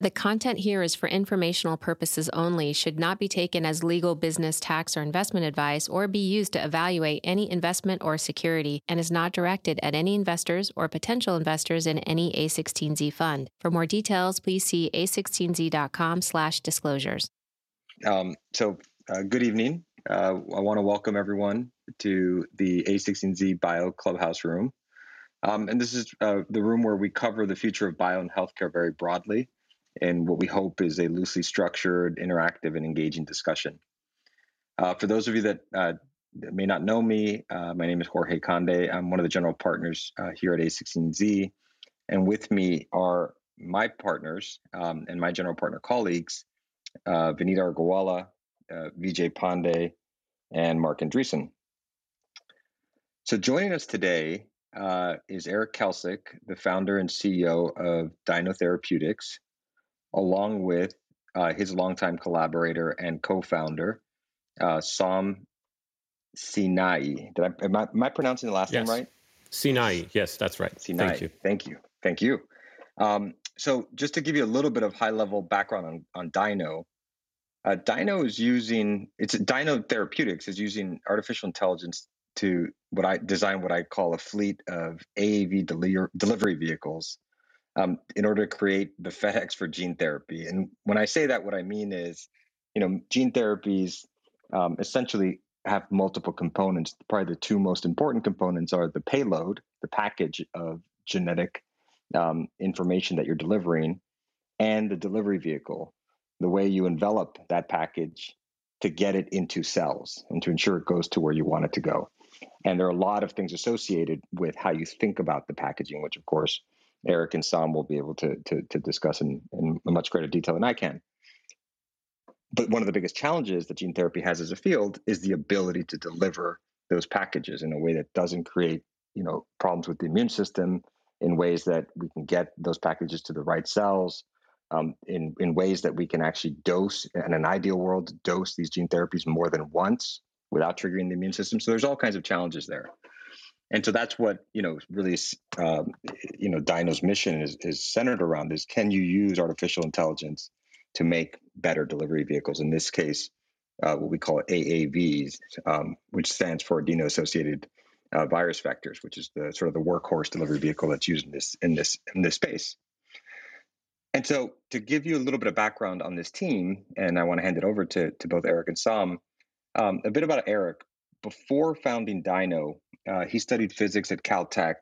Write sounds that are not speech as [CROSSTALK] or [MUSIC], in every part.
The content here is for informational purposes only, should not be taken as legal, business, tax, or investment advice, or be used to evaluate any investment or security, and is not directed at any investors or potential investors in any A16Z fund. For more details, please see a16z.com slash disclosures. Um, so, uh, good evening. Uh, I want to welcome everyone to the A16Z Bio Clubhouse room. Um, and this is uh, the room where we cover the future of bio and healthcare very broadly in what we hope is a loosely structured, interactive, and engaging discussion. Uh, for those of you that uh, may not know me, uh, my name is Jorge Conde. I'm one of the general partners uh, here at A16Z. And with me are my partners um, and my general partner colleagues, uh, Vinita Argawala, uh, Vijay Pandey, and Mark Andreessen. So joining us today is Eric Kelsick, the founder and CEO of Dino Therapeutics, along with uh, his longtime collaborator and co-founder, uh, Sam Sinai. Did I am, I am I pronouncing the last yes. name right? Sinai. Yes, that's right. Sinai. Thank you. Thank you. Thank you. Um, so, just to give you a little bit of high-level background on on Dino, uh, Dino is using it's Dino Therapeutics is using artificial intelligence to what I design what I call a fleet of AAV deli- delivery vehicles um, in order to create the FedEx for gene therapy. And when I say that, what I mean is, you know, gene therapies um, essentially have multiple components. Probably the two most important components are the payload, the package of genetic um, information that you're delivering, and the delivery vehicle, the way you envelop that package to get it into cells and to ensure it goes to where you want it to go. And there are a lot of things associated with how you think about the packaging, which of course Eric and Sam will be able to, to, to discuss in, in much greater detail than I can. But one of the biggest challenges that gene therapy has as a field is the ability to deliver those packages in a way that doesn't create, you know, problems with the immune system, in ways that we can get those packages to the right cells, um, in in ways that we can actually dose in an ideal world dose these gene therapies more than once without triggering the immune system. So there's all kinds of challenges there and so that's what you know really um, you know dino's mission is, is centered around is can you use artificial intelligence to make better delivery vehicles? In this case uh, what we call aavs um, which stands for adeno associated uh, virus vectors which is the sort of the workhorse delivery vehicle that's used in this in this in this space. And so to give you a little bit of background on this team and i want to hand it over to, to both eric and sam um, a bit about eric before founding dino uh, he studied physics at Caltech,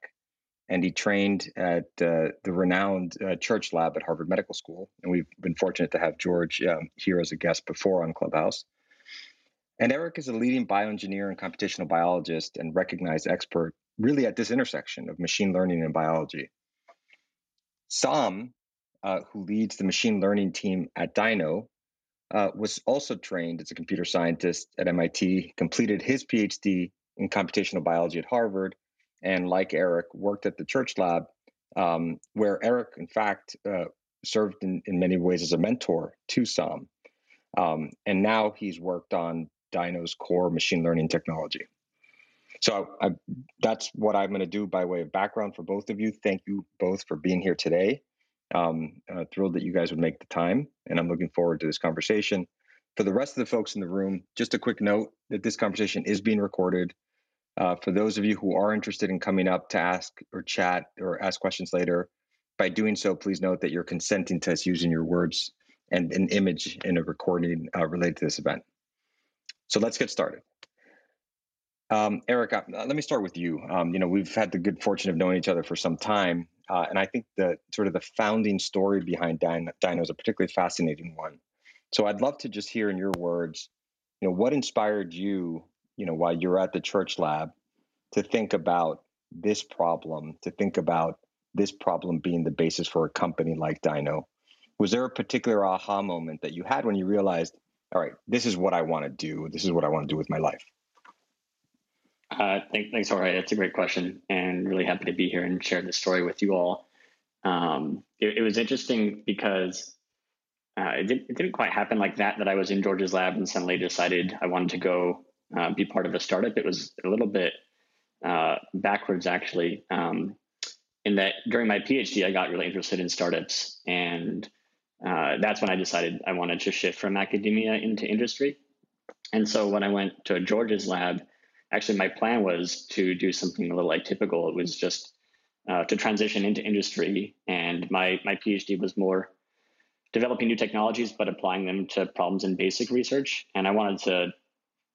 and he trained at uh, the renowned uh, Church Lab at Harvard Medical School. And we've been fortunate to have George um, here as a guest before on Clubhouse. And Eric is a leading bioengineer and computational biologist and recognized expert really at this intersection of machine learning and biology. Sam, uh, who leads the machine learning team at Dino, uh, was also trained as a computer scientist at MIT, completed his PhD in computational biology at Harvard, and like Eric, worked at the Church Lab, um, where Eric, in fact, uh, served in, in many ways as a mentor to Sam. Um, and now he's worked on Dino's core machine learning technology. So I, that's what I'm going to do by way of background for both of you. Thank you both for being here today. Um, uh, thrilled that you guys would make the time, and I'm looking forward to this conversation. For the rest of the folks in the room, just a quick note that this conversation is being recorded. Uh, for those of you who are interested in coming up to ask or chat or ask questions later, by doing so, please note that you're consenting to us using your words and an image in a recording uh, related to this event. So let's get started. Um, Eric, uh, let me start with you. Um, you know, we've had the good fortune of knowing each other for some time, uh, and I think the sort of the founding story behind Dino, Dino is a particularly fascinating one. So I'd love to just hear in your words, you know, what inspired you you know, while you're at the church lab to think about this problem, to think about this problem being the basis for a company like Dino. Was there a particular aha moment that you had when you realized, all right, this is what I want to do. This is what I want to do with my life? Uh, thanks, Jorge. That's a great question, and really happy to be here and share this story with you all. Um, it, it, was interesting because uh, it, did, didn't quite happen like that. That I was in George's lab and suddenly decided I wanted to go uh, be part of a startup. It was a little bit uh, backwards, actually, um, in that during my PhD, I got really interested in startups and uh, that's when I decided I wanted to shift from academia into industry. And so when I went to George's lab, actually my plan was to do something a little atypical. It was just uh, to transition into industry, and my my PhD was more developing new technologies but applying them to problems in basic research. And I wanted to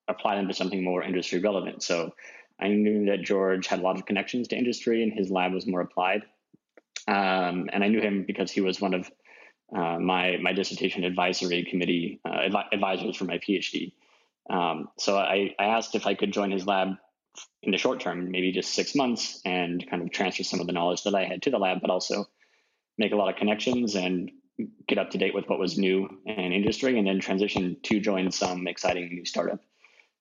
apply them to something more industry relevant. So I knew that George had a lot of connections to industry, and his lab was more applied. Um, and I knew him because he was one of uh, my my dissertation advisory committee uh, advisors for my PhD. Um, so I, I asked if I could join his lab in the short term, maybe just six months, and kind of transfer some of the knowledge that I had to the lab, but also make a lot of connections and get up to date with what was new in industry, and then transition to join some exciting new startup.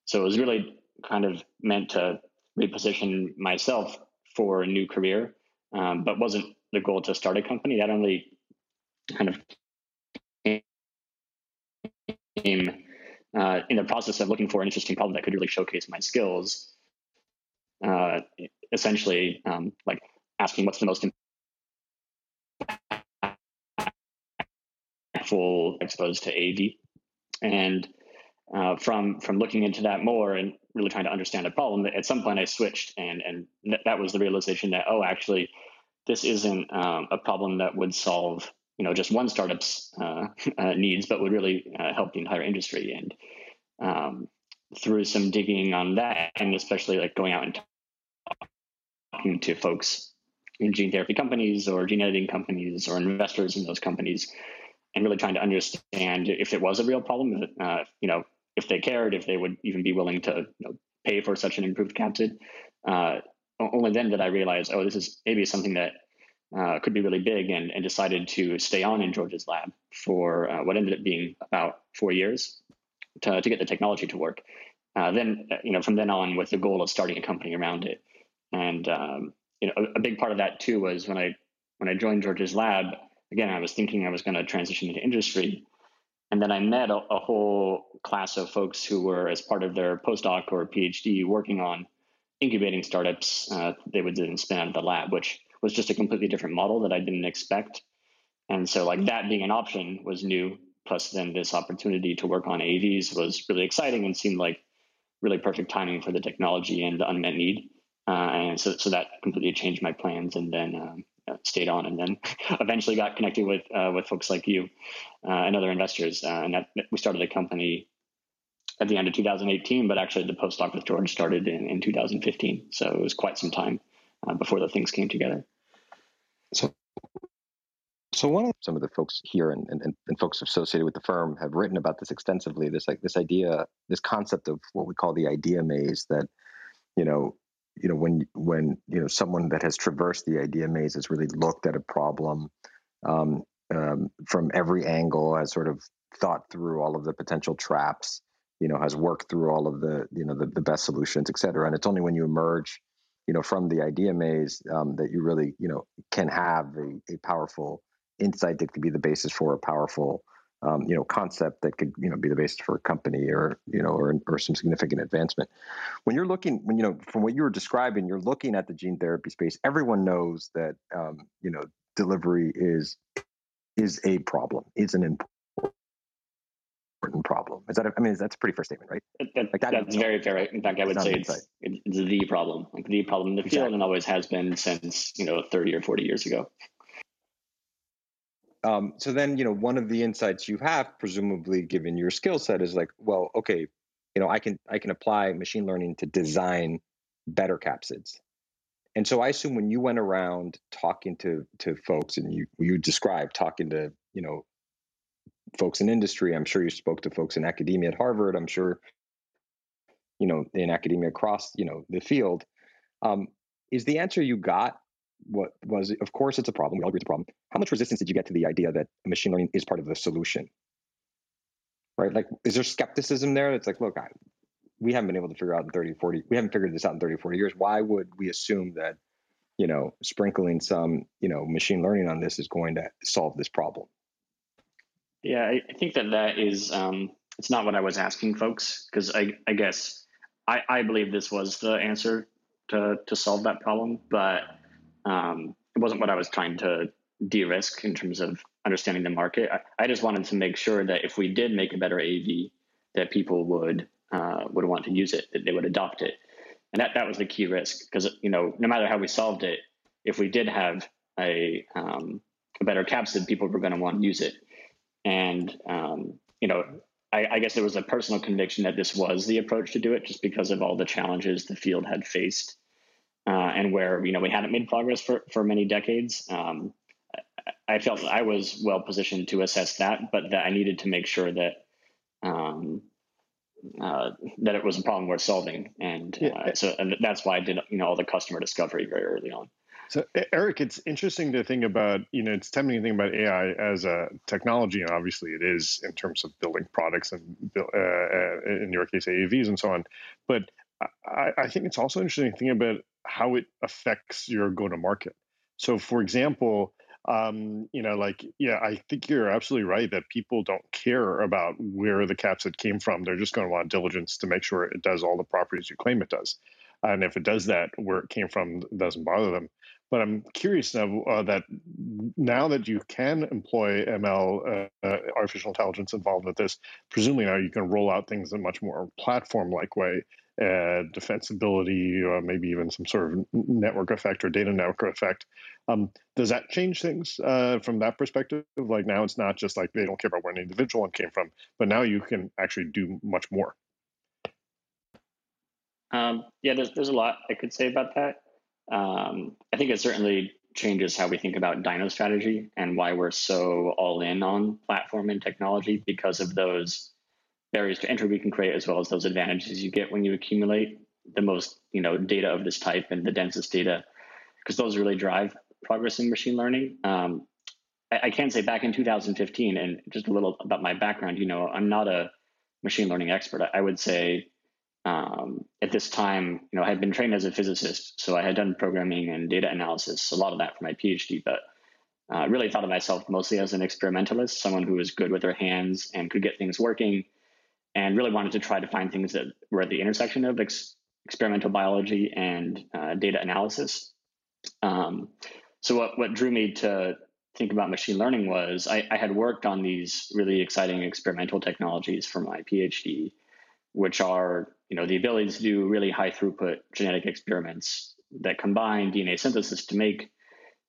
So it was really kind of meant to reposition myself for a new career, um, but wasn't the goal to start a company. That only kind of came uh, in the process of looking for an interesting problem that could really showcase my skills. Uh, essentially, um, like asking what's the most impactful exposed to AD, and uh, from from looking into that more and really trying to understand the problem, at some point I switched, and and th- that was the realization that oh, actually, this isn't um, a problem that would solve you know just one startup's uh, [LAUGHS] uh, needs, but would really uh, help the entire industry. And um, through some digging on that, and especially like going out and talking to folks in gene therapy companies or gene editing companies or investors in those companies, and really trying to understand if it was a real problem, uh, you know, if they cared, if they would even be willing to you know, pay for such an improved capsid. Uh, only then did I realize, oh, this is maybe something that uh, could be really big and, and decided to stay on in George's lab for uh, what ended up being about four years to, to get the technology to work. Uh, then, uh, you know, from then on with the goal of starting a company around it. And, um, you know, a, a, big part of that too was when I, when I joined George's lab, again, I was thinking I was going to transition into industry. And then I met a, a whole class of folks who were, as part of their postdoc or PhD, working on incubating startups. Uh, they would then spin out of the lab, which was just a completely different model that I didn't expect. And so like that being an option was new. Plus then this opportunity to work on AVs was really exciting and seemed like really perfect timing for the technology and the unmet need. Uh, and so, so that completely changed my plans and then um, uh, stayed on and then [LAUGHS] eventually got connected with, uh, with folks like you uh, and other investors. Uh, and that, we started the company at the end of 2018, but actually the postdoc with George started in, in 2015. So it was quite some time uh, before the things came together. So, so one of some of the folks here and, and, and folks associated with the firm have written about this extensively. This like this idea, this concept of what we call the idea maze. That you know, you know, when when you know someone that has traversed the idea maze has really looked at a problem um, um, from every angle, has sort of thought through all of the potential traps, you know, has worked through all of the you know the, the best solutions, et cetera. And it's only when you emerge you know from the idea maze um, that you really you know can have a, a, powerful insight that could be the basis for a powerful um, you know concept that could you know be the basis for a company or you know or, or some significant advancement. When you're looking when you know from what you were describing you're looking at the gene therapy space everyone knows that um, you know delivery is is a problem. Is an important important problem. Is that? A, I mean, that's a pretty fair statement, right? That, like that, that's very fair. In fact, I would say it's, it's, the problem, like the problem in the exactly. field, and always has been since you know 30 or 40 years ago. Um, so then, you know, one of the insights you have, presumably given your skill set, is like, well, okay, you know, I can I can apply machine learning to design better capsids. And so I assume when you went around talking to to folks and you you described talking to you know folks in industry. I'm sure you spoke to folks in academia at Harvard. I'm sure, you know, in academia across, you know, the field. Um, is the answer you got what was, of course, it's a problem. We all agree it's a problem. How much resistance did you get to the idea that machine learning is part of the solution? Right? Like, is there skepticism there? It's like, look, I, we haven't been able to figure out in 30, 40, we haven't figured this out in 30, 40 years. Why would we assume that, you know, sprinkling some, you know, machine learning on this is going to solve this problem? Yeah, I, I think that that is um, it's not what I was asking folks because I, I guess I, I believe this was the answer to to solve that problem, but um, it wasn't what I was trying to de-risk in terms of understanding the market. I, I, just wanted to make sure that if we did make a better AV, that people would uh, would want to use it, that they would adopt it, and that that was the key risk because you know no matter how we solved it, if we did have a um, a better capsid, people were going to want to use it, and um, you know I, I, guess there was a personal conviction that this was the approach to do it, just because of all the challenges the field had faced, uh, and where you know we hadn't made progress for for many decades. Um, I felt I was well positioned to assess that, but that I needed to make sure that um, uh, that it was a problem worth solving, and yeah. uh, so and that's why I did you know all the customer discovery very early on. So, Eric, it's interesting to think about, you know, it's tempting to think about AI as a technology, and obviously it is in terms of building products and, uh, uh, in your case, AAVs and so on. But I, I think it's also interesting to think about how it affects your go to market. So, for example, um, you know, like, yeah, I think you're absolutely right that people don't care about where the capsid came from. They're just going to want diligence to make sure it does all the properties you claim it does. And if it does that, where it came from doesn't bother them. But I'm curious now uh, that now that you can employ ML, uh, uh, artificial intelligence involved with this, presumably now you can roll out things in a much more platform-like way, uh, defensibility, or maybe even some sort of network effect or data network effect. Um, does that change things uh, from that perspective? Like now it's not just like they don't care about where an individual one came from, but now you can actually do much more. Um, yeah, there's, there's a lot I could say about that. Um, I think it certainly changes how we think about Dino strategy and why we're so all in on platform and technology because of those barriers to entry we can create as well as those advantages you get when you accumulate the most you know data of this type and the densest data because those really drive progress in machine learning. Um, I, I can say back in 2015 and just a little about my background. You know, I'm not a machine learning expert. I, I would say um, at this time, you know, I had been trained as a physicist, so I had done programming and data analysis, a lot of that for my PhD, but I uh, really thought of myself mostly as an experimentalist, someone who was good with their hands and could get things working, and really wanted to try to find things that were at the intersection of ex- experimental biology and uh, data analysis. Um, so what what drew me to think about machine learning was I, I had worked on these really exciting experimental technologies for my PhD, which are you know, the ability to do really high throughput genetic experiments that combine DNA synthesis to make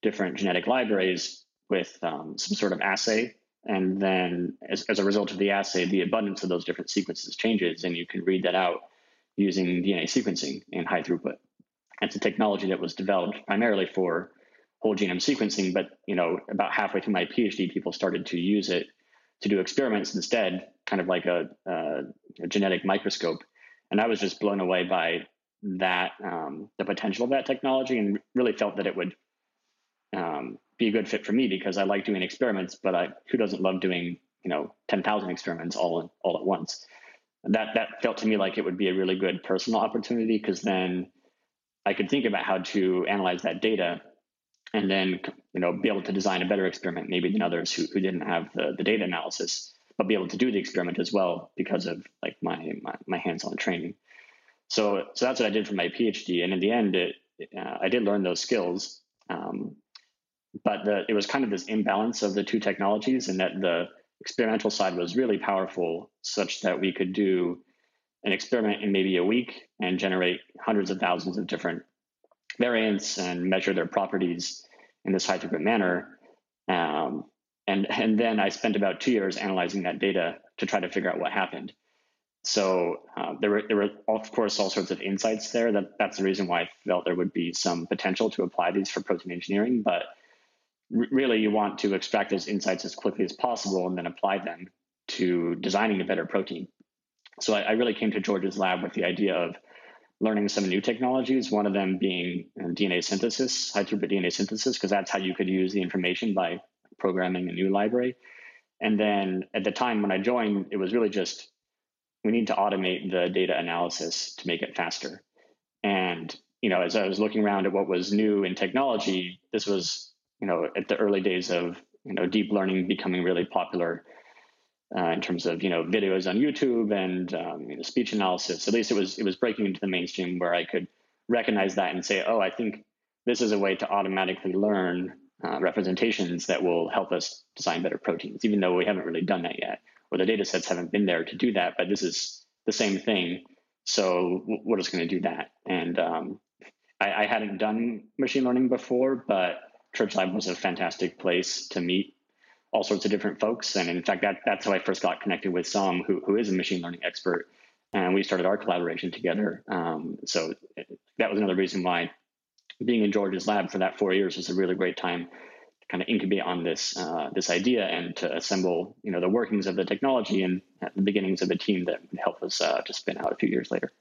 different genetic libraries with um, some sort of assay. And then, as, as a result of the assay, the abundance of those different sequences changes, and you can read that out using DNA sequencing in high throughput. It's a technology that was developed primarily for whole genome sequencing, but you know, about halfway through my PhD, people started to use it to do experiments instead, kind of like a, a, a genetic microscope and I was just blown away by that um, the potential of that technology, and really felt that it would um, be a good fit for me because I like doing experiments, but I who doesn't love doing you know ten thousand experiments all all at once? That that felt to me like it would be a really good personal opportunity because then I could think about how to analyze that data and then you know be able to design a better experiment maybe than others who, who didn't have the, the data analysis but be able to do the experiment as well because of like my my, my hands-on training. So so that's what I did for my PhD, and in the end, it uh, I did learn those skills. Um, but the, it was kind of this imbalance of the two technologies, and that the experimental side was really powerful, such that we could do an experiment in maybe a week and generate hundreds of thousands of different variants and measure their properties in this high throughput manner. Um, and and then I spent about two years analyzing that data to try to figure out what happened. So uh, there were there were of course all sorts of insights there. That that's the reason why I felt there would be some potential to apply these for protein engineering. But r- really, you want to extract those insights as quickly as possible and then apply them to designing a better protein. So I, I really came to George's lab with the idea of learning some new technologies. One of them being uh, DNA synthesis, high throughput DNA synthesis, because that's how you could use the information by programming a new library. And then at the time when I joined, it was really just we need to automate the data analysis to make it faster. And you know, as I was looking around at what was new in technology, this was you know at the early days of you know deep learning becoming really popular uh, in terms of you know videos on YouTube and um, you know, speech analysis. At least it was it was breaking into the mainstream where I could recognize that and say, oh, I think this is a way to automatically learn uh, representations that will help us design better proteins, even though we haven't really done that yet, or the data sets haven't been there to do that. But this is the same thing. So we're just going to do that. And um, I, I, hadn't done machine learning before, but Church Lab was a fantastic place to meet all sorts of different folks. And in fact, that, that's how I first got connected with Sam, who, who is a machine learning expert. And we started our collaboration together. Um, so that was another reason why being in George's lab for that four years was a really great time to kind of incubate on this uh, this idea and to assemble you know the workings of the technology and the beginnings of the team that would help us uh, to spin out a few years later.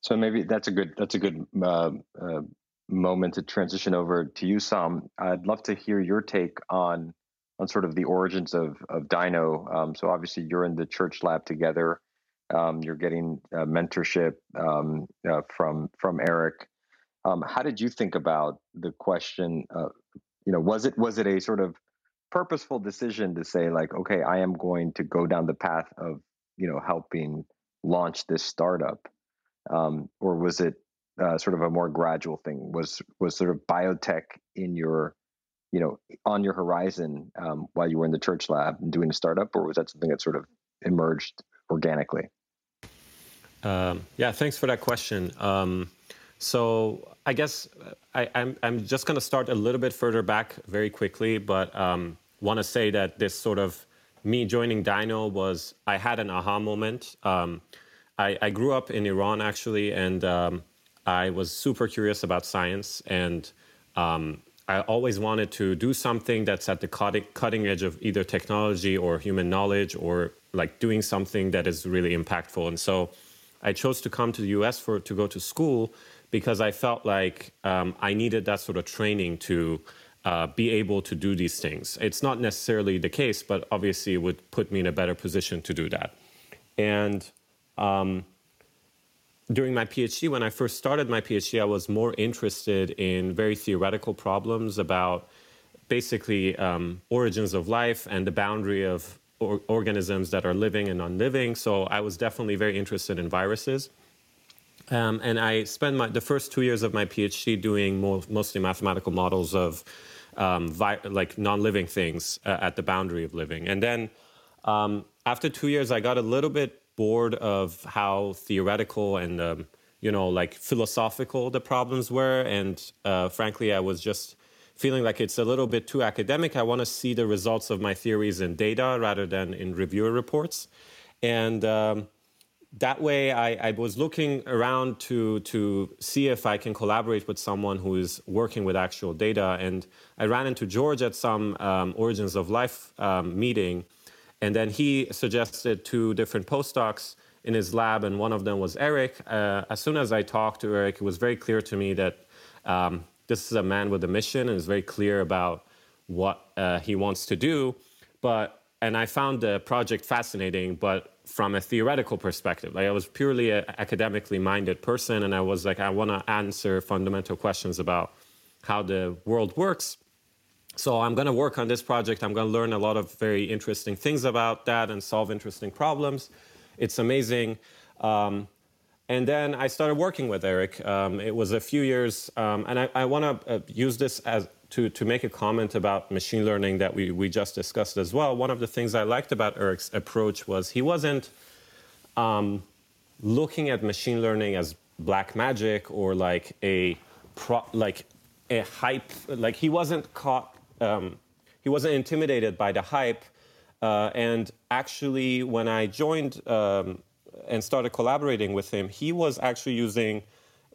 So maybe that's a good that's a good uh, uh moment to transition over to you, Sam. I'd love to hear your take on on sort of the origins of of Dino. Um, so obviously you're in the church lab together. Um, you're getting uh, mentorship um, uh, from from Eric. Um, how did you think about the question? Uh, you know, was it was it a sort of purposeful decision to say like, okay, I am going to go down the path of you know helping launch this startup, um, or was it uh, sort of a more gradual thing? Was was sort of biotech in your, you know, on your horizon um, while you were in the church lab and doing a startup, or was that something that sort of emerged organically? Um, yeah, thanks for that question. Um, so I guess I, am I'm, I'm just going to start a little bit further back very quickly, but um, want to say that this sort of me joining Dino was I had an aha moment. Um, I, I, grew up in Iran actually, and um, I was super curious about science, and um, I always wanted to do something that's at the cutting, cutting edge of either technology or human knowledge, or like doing something that is really impactful. And so I chose to come to the U.S. for to go to school because I felt like um, I needed that sort of training to uh, be able to do these things. It's not necessarily the case, but obviously it would put me in a better position to do that. And um, during my PhD, when I first started my PhD, I was more interested in very theoretical problems about basically um, origins of life and the boundary of or organisms that are living and non-living. So I was definitely very interested in viruses. Um, and I spent my, the first two years of my PhD doing more, mostly mathematical models of um, vi- like non-living things uh, at the boundary of living. And then um, after two years, I got a little bit bored of how theoretical and um, you know like philosophical the problems were. And uh, frankly i was just feeling like it's a little bit too academic. I want to see the results of my theories in data rather than in reviewer reports. And um, that way I, I, was looking around to to see if I can collaborate with someone who is working with actual data. And I ran into George at some um, Origins of Life um, meeting, and then he suggested two different postdocs in his lab, and one of them was Eric. Uh, as soon as I talked to Eric, it was very clear to me that um, this is a man with a mission and is very clear about what uh, he wants to do. But and I found the project fascinating, but from a theoretical perspective. Like I was purely an academically minded person, and I was like, I want to answer fundamental questions about how the world works so I'm going to work on this project. I'm going to learn a lot of very interesting things about that and solve interesting problems. It's amazing. Um, and then I started working with Eric. Um, it was a few years, um, and I, I want to uh, use this as to, to make a comment about machine learning that we, we just discussed as well. One of the things I liked about Eric's approach was he wasn't um, looking at machine learning as black magic or like a pro, like a hype. Like he wasn't caught um, he wasn't intimidated by the hype. Uh, and actually, when I joined um, and started collaborating with him, he was actually using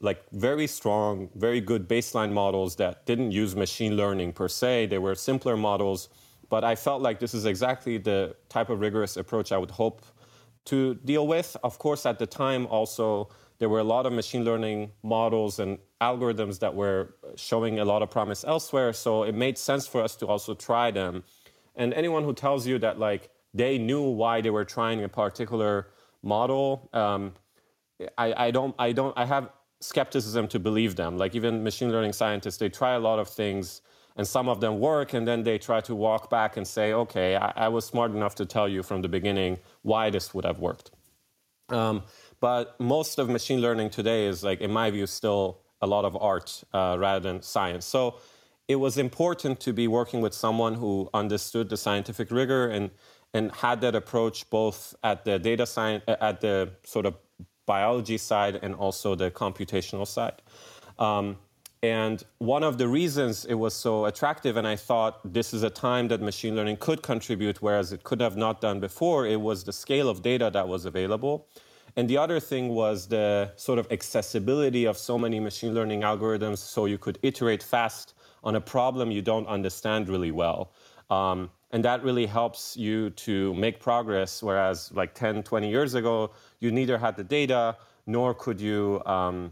like very strong, very good baseline models that didn't use machine learning per se. They were simpler models, but I felt like this is exactly the type of rigorous approach I would hope to deal with. Of course, at the time, also there were a lot of machine learning models and algorithms that were showing a lot of promise elsewhere. So it made sense for us to also try them. And anyone who tells you that like they knew why they were trying a particular model, um, I, I don't, I don't, I have skepticism to believe them. Like even machine learning scientists, they try a lot of things and some of them work and then they try to walk back and say okay I, I, was smart enough to tell you from the beginning why this would have worked um, but most of machine learning today is like, in my view, still a lot of art uh, rather than science. So it was important to be working with someone who understood the scientific rigor and and had that approach both at the data science at the sort of biology side and also the computational side. Um, and one of the reasons it was so attractive, and I thought this is a time that machine learning could contribute, whereas it could have not done before, it was the scale of data that was available. And the other thing was the sort of accessibility of so many machine learning algorithms so you could iterate fast on a problem you don't understand really well. Um, and that really helps you to make progress, whereas like 10, 20 years ago, you neither had the data nor could you um,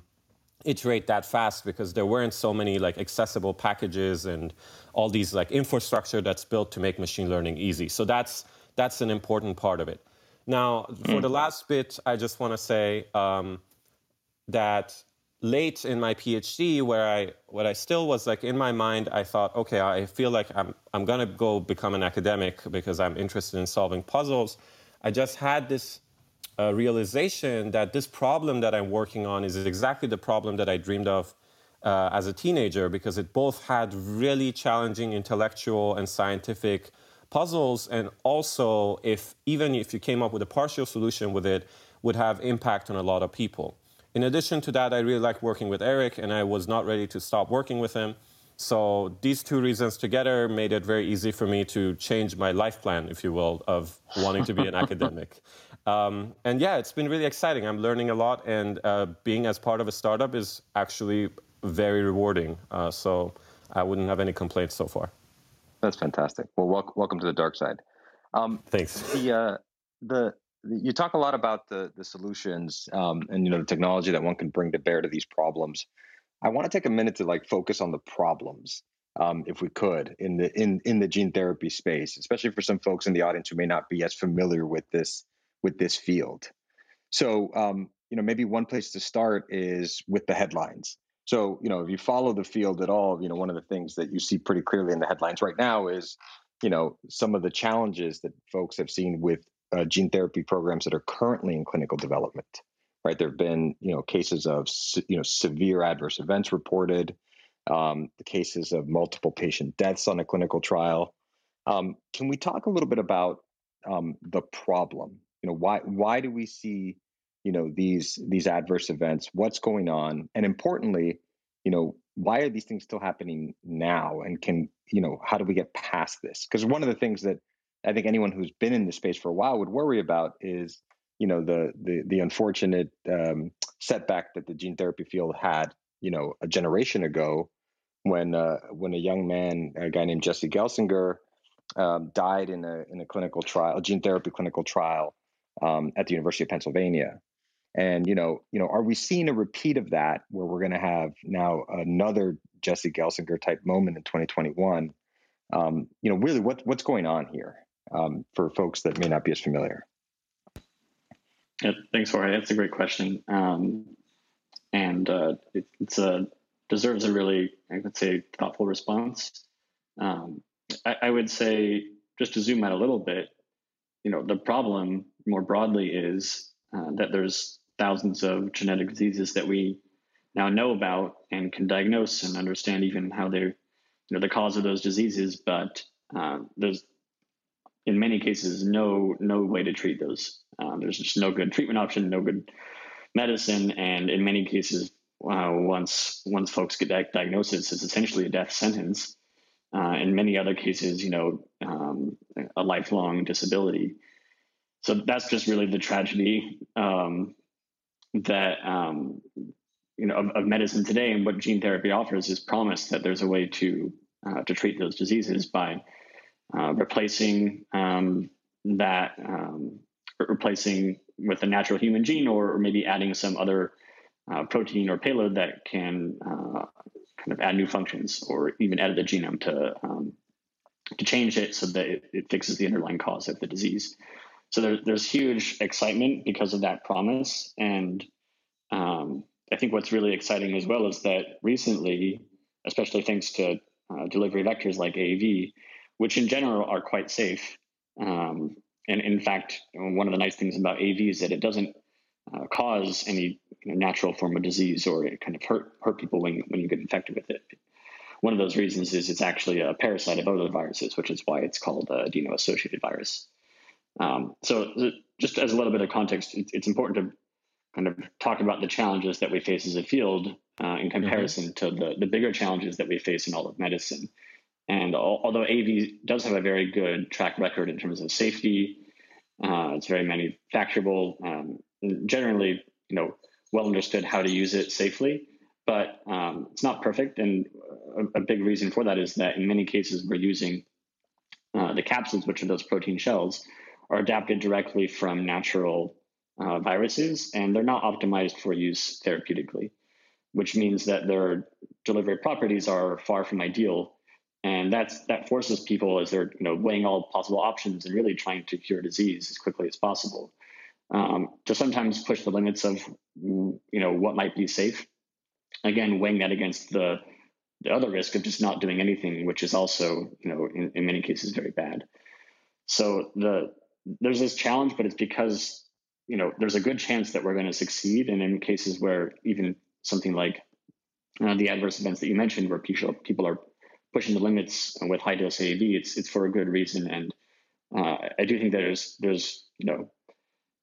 iterate that fast because there weren't so many like accessible packages and all these like infrastructure that's built to make machine learning easy. So that's that's an important part of it. Now, for mm. the last bit, I just want to say um, that late in my PhD, where I what I still was like in my mind, I thought, okay, I feel like I'm I'm gonna go become an academic because I'm interested in solving puzzles. I just had this uh, realization that this problem that I'm working on is exactly the problem that I dreamed of uh, as a teenager because it both had really challenging intellectual and scientific puzzles and also if even if you came up with a partial solution with it would have impact on a lot of people in addition to that i really liked working with eric and i was not ready to stop working with him so these two reasons together made it very easy for me to change my life plan if you will of wanting to be an [LAUGHS] academic um, and yeah it's been really exciting i'm learning a lot and uh, being as part of a startup is actually very rewarding uh, so i wouldn't have any complaints so far that's fantastic. Well, welcome, welcome to the dark side. Um, Thanks. The, uh, the you talk a lot about the the solutions um, and you know the technology that one can bring to bear to these problems. I want to take a minute to like focus on the problems, um, if we could, in the in in the gene therapy space, especially for some folks in the audience who may not be as familiar with this with this field. So, um, you know, maybe one place to start is with the headlines. So, you know, if you follow the field at all, you know, one of the things that you see pretty clearly in the headlines right now is, you know, some of the challenges that folks have seen with uh, gene therapy programs that are currently in clinical development. Right, there have been, you know, cases of, you know, severe adverse events reported, um, the cases of multiple patient deaths on a clinical trial. Um, can we talk a little bit about um, the problem? You know, why why do we see you know these these adverse events what's going on and importantly you know why are these things still happening now and can you know how do we get past this because one of the things that i think anyone who's been in this space for a while would worry about is you know the the, the unfortunate um, setback that the gene therapy field had you know a generation ago when uh, when a young man a guy named jesse gelsinger um, died in a in a clinical trial a gene therapy clinical trial um, at the university of pennsylvania and you know, you know, are we seeing a repeat of that where we're going to have now another Jesse Gelsinger type moment in 2021? Um, you know, really, what what's going on here um, for folks that may not be as familiar? Yeah, thanks, Jorge. That's a great question, um, and uh, it, it's a deserves a really, I would say, thoughtful response. Um, I, I would say, just to zoom out a little bit, you know, the problem more broadly is uh, that there's thousands of genetic diseases that we now know about and can diagnose and understand even how they're, you know, the cause of those diseases. But uh, there's, in many cases, no no way to treat those. Um, there's just no good treatment option, no good medicine, and in many cases, uh, once once folks get that diagnosis, it's essentially a death sentence. Uh, in many other cases, you know, um, a lifelong disability. So that's just really the tragedy um, that um, you know of, of, medicine today and what gene therapy offers is promise that there's a way to uh, to treat those diseases by uh, replacing um, that um, replacing with a natural human gene or, maybe adding some other uh, protein or payload that can uh, kind of add new functions or even edit the genome to um, to change it so that it, it fixes the underlying cause of the disease. So there, there's huge excitement because of that promise. And um, I think what's really exciting as well is that recently, especially thanks to uh, delivery vectors like AAV, which in general are quite safe. Um, and in fact, one of the nice things about AV is that it doesn't uh, cause any you know, natural form of disease or it kind of hurt hurt people when, when you get infected with it. one of those reasons is it's actually a parasite of other viruses, which is why it's called a adeno-associated virus. Um, so, just as a little bit of context, it's important to kind of talk about the challenges that we face as a field uh, in mm-hmm. comparison mm-hmm. to the, the bigger challenges that we face in all of medicine. And although AV does have a very good track record in terms of safety, uh, it's very manufacturable. Um, generally, you know, well understood how to use it safely, but um, it's not perfect. And a, a, big reason for that is that in many cases we're using uh, the capsids, which are those protein shells, are adapted directly from natural uh, viruses, and they're not optimized for use therapeutically, which means that their delivery properties are far from ideal. And that's that forces people as they're you know weighing all possible options and really trying to cure disease as quickly as possible um, to sometimes push the limits of you know what might be safe. Again, weighing that against the the other risk of just not doing anything, which is also you know in, in many cases very bad. So the there's this challenge, but it's because you know there's a good chance that we're going to succeed, and in cases where even something like uh, the adverse events that you mentioned, where people people are pushing the limits with high dose AAV, it's it's for a good reason, and uh, I do think there's there's you know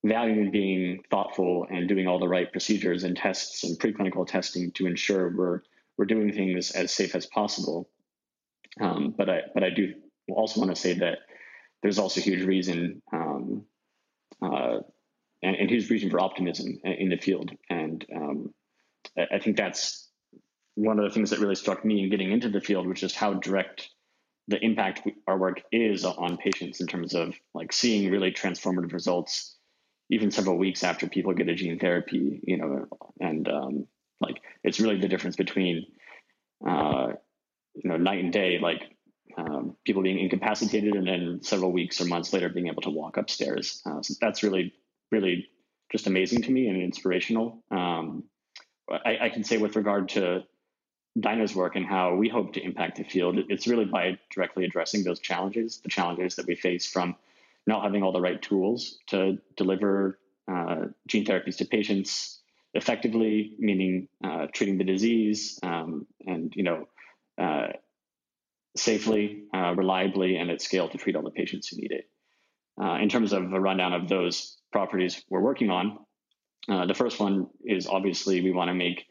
value in being thoughtful and doing all the right procedures and tests and preclinical testing to ensure we're we're doing things as safe as possible. Um, but I but I do also want to say that there's also huge reason um, uh, and, and, huge reason for optimism in the field, and um, I think that's one of the things that really struck me in getting into the field, which is how direct the impact our work is on patients in terms of like seeing really transformative results even several weeks after people get a gene therapy, you know, and um, like it's really the difference between, uh, you know, night and day, like um, people being incapacitated and then several weeks or months later being able to walk upstairs. Uh, so that's really, really just amazing to me and inspirational. Um, I, I, can say with regard to Dino's work and how we hope to impact the field, it's really by directly addressing those challenges, the challenges that we face from not having all the right tools to deliver uh, gene therapies to patients effectively, meaning uh, treating the disease um, and you know uh, safely, uh, reliably, and at scale to treat all the patients who need it. Uh, in terms of a rundown of those properties we're working on, uh, the first one is obviously we want to make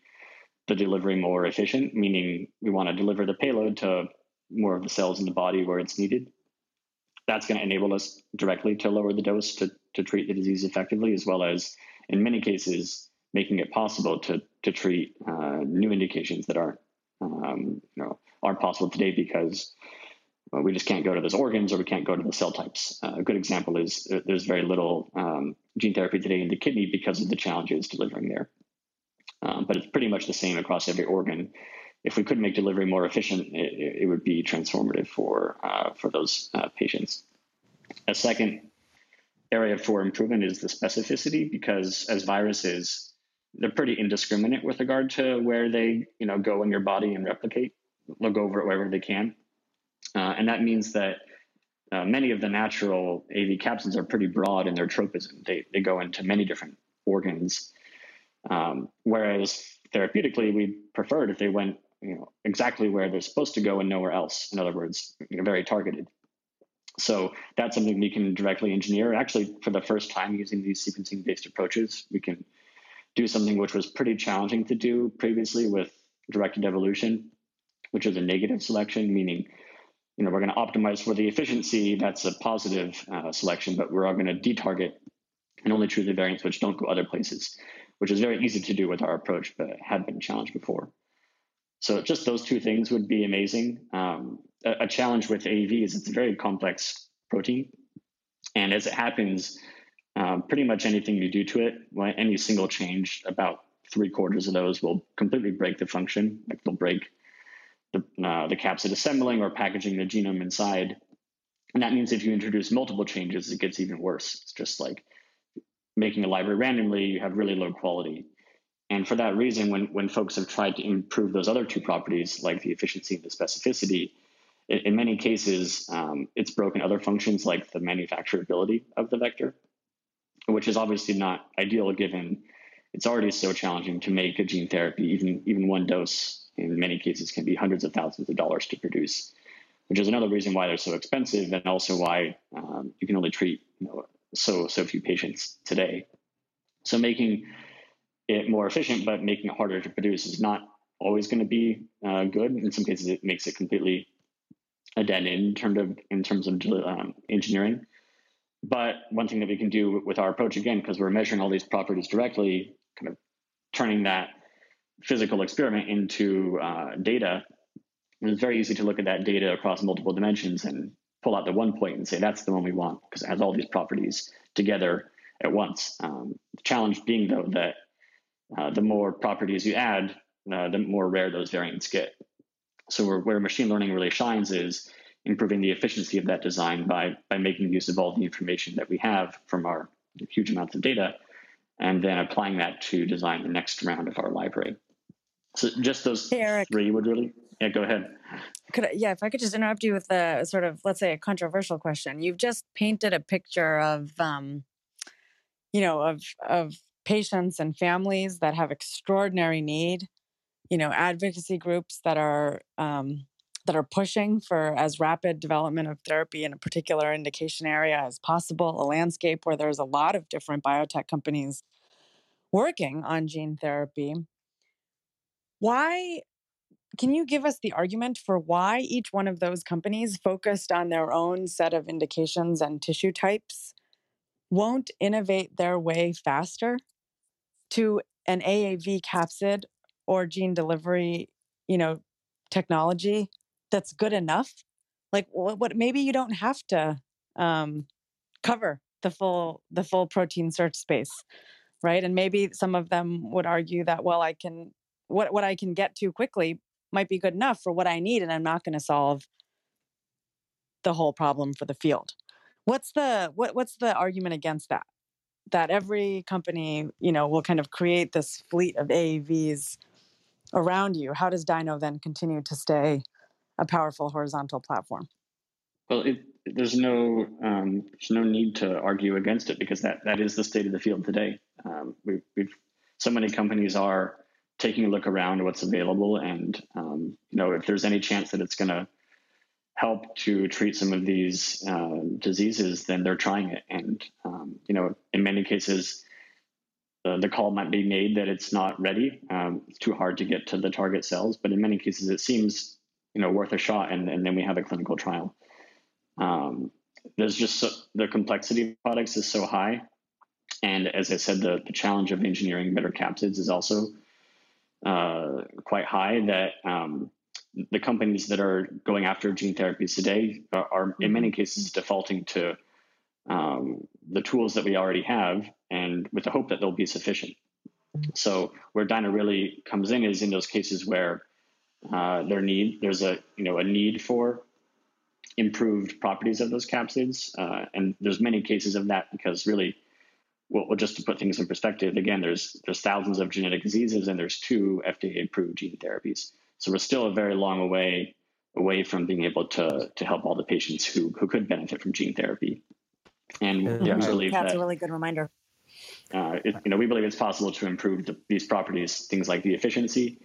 the delivery more efficient, meaning we want to deliver the payload to more of the cells in the body where it's needed that's going to enable us directly to lower the dose to, to treat the disease effectively, as well as in many cases making it possible to to treat uh, new indications that aren't um, you know aren't possible today because well, we just can't go to those organs or we can't go to the cell types. Uh, a good example is uh, there's very little um, gene therapy today in the kidney because of the challenges delivering there. Um, but it's pretty much the same across every organ if we could make delivery more efficient, it, it would be transformative for uh, for those uh, patients. A second area for improvement is the specificity, because as viruses, they're pretty indiscriminate with regard to where they you know go in your body and replicate. Go over it wherever they can, uh, and that means that uh, many of the natural AV capsids are pretty broad in their tropism. They they go into many different organs, um, whereas therapeutically, we preferred if they went you know exactly where they're supposed to go and nowhere else. In other words, you know, very targeted. So that's something we can directly engineer. Actually, for the first time using these sequencing-based approaches, we can do something which was pretty challenging to do previously with directed evolution, which is a negative selection, meaning you know we're going to optimize for the efficiency. That's a positive uh, selection, but we're all going to detarget and only choose the variants which don't go other places, which is very easy to do with our approach, but had been challenged before. So just those two things would be amazing. Um, a, a, challenge with AAV is it's a very complex protein, and as it happens, um, pretty much anything you do to it, any single change, about three quarters of those will completely break the function. Like they'll break the uh, the capsid assembling or packaging the genome inside, and that means if you introduce multiple changes, it gets even worse. It's just like making a library randomly, you have really low quality. And for that reason, when, when folks have tried to improve those other two properties, like the efficiency and the specificity, in, in many cases, um, it's broken other functions like the manufacturability of the vector, which is obviously not ideal given it's already so challenging to make a gene therapy. Even even one dose in many cases can be hundreds of thousands of dollars to produce, which is another reason why they're so expensive, and also why um, you can only treat you know, so so few patients today. So making it more efficient, but making it harder to produce is not always going to be uh, good. In some cases, it makes it completely a dead end in terms of in terms of um, engineering. But one thing that we can do with our approach again, because we're measuring all these properties directly, kind of turning that physical experiment into uh, data, it's very easy to look at that data across multiple dimensions and pull out the one point and say that's the one we want because it has all these properties together at once. Um, the challenge being though that uh, the more properties you add, uh, the more rare those variants get. So where, where machine learning really shines is improving the efficiency of that design by by making use of all the information that we have from our huge amounts of data, and then applying that to design the next round of our library. So just those hey, three would really. Yeah, go ahead. Could I, yeah, if I could just interrupt you with a sort of let's say a controversial question. You've just painted a picture of, um, you know, of of patients and families that have extraordinary need. You know, advocacy groups that are um, that are pushing for as rapid development of therapy in a particular indication area as possible. A landscape where there's a lot of different biotech companies working on gene therapy. Why can you give us the argument for why each one of those companies focused on their own set of indications and tissue types won't innovate their way faster to an AAV capsid or gene delivery, you know, technology that's good enough? Like what, what maybe you don't have to um, cover the full the full protein search space, right? And maybe some of them would argue that well, I can what what I can get to quickly might be good enough for what I need, and I'm not going to solve the whole problem for the field. What's the what what's the argument against that? That every company, you know, will kind of create this fleet of AAVs around you. How does Dino then continue to stay a powerful horizontal platform? Well, it, there's no um, there's no need to argue against it because that that is the state of the field today. Um, we've, we've so many companies are taking a look around what's available and um, you know if there's any chance that it's going to help to treat some of these uh, diseases then they're trying it. And um, you know in many cases the, the call might be made that it's not ready um, it's too hard to get to the target cells but in many cases it seems you know worth a shot and, and then we have a clinical trial. Um, there's just so, the complexity of products is so high. And as i said the, the challenge of engineering better capsids is also uh, quite high that um, the companies that are going after gene therapies today are, are in many mm-hmm. cases defaulting to um, the tools that we already have and with the hope that they'll be sufficient. So where Dino really comes in is in those cases where uh, there need there's a you know a need for improved properties of those capsids, uh, and there's many cases of that because really well, just to put things in perspective, again, there's there's thousands of genetic diseases and there's two FDA-approved gene therapies. So we're still a very long way away from being able to to help all the patients who who could benefit from gene therapy. And yeah, we believe that's that, a really good reminder. Uh, it, you know, we believe it's possible to improve the, these properties, things like the efficiency,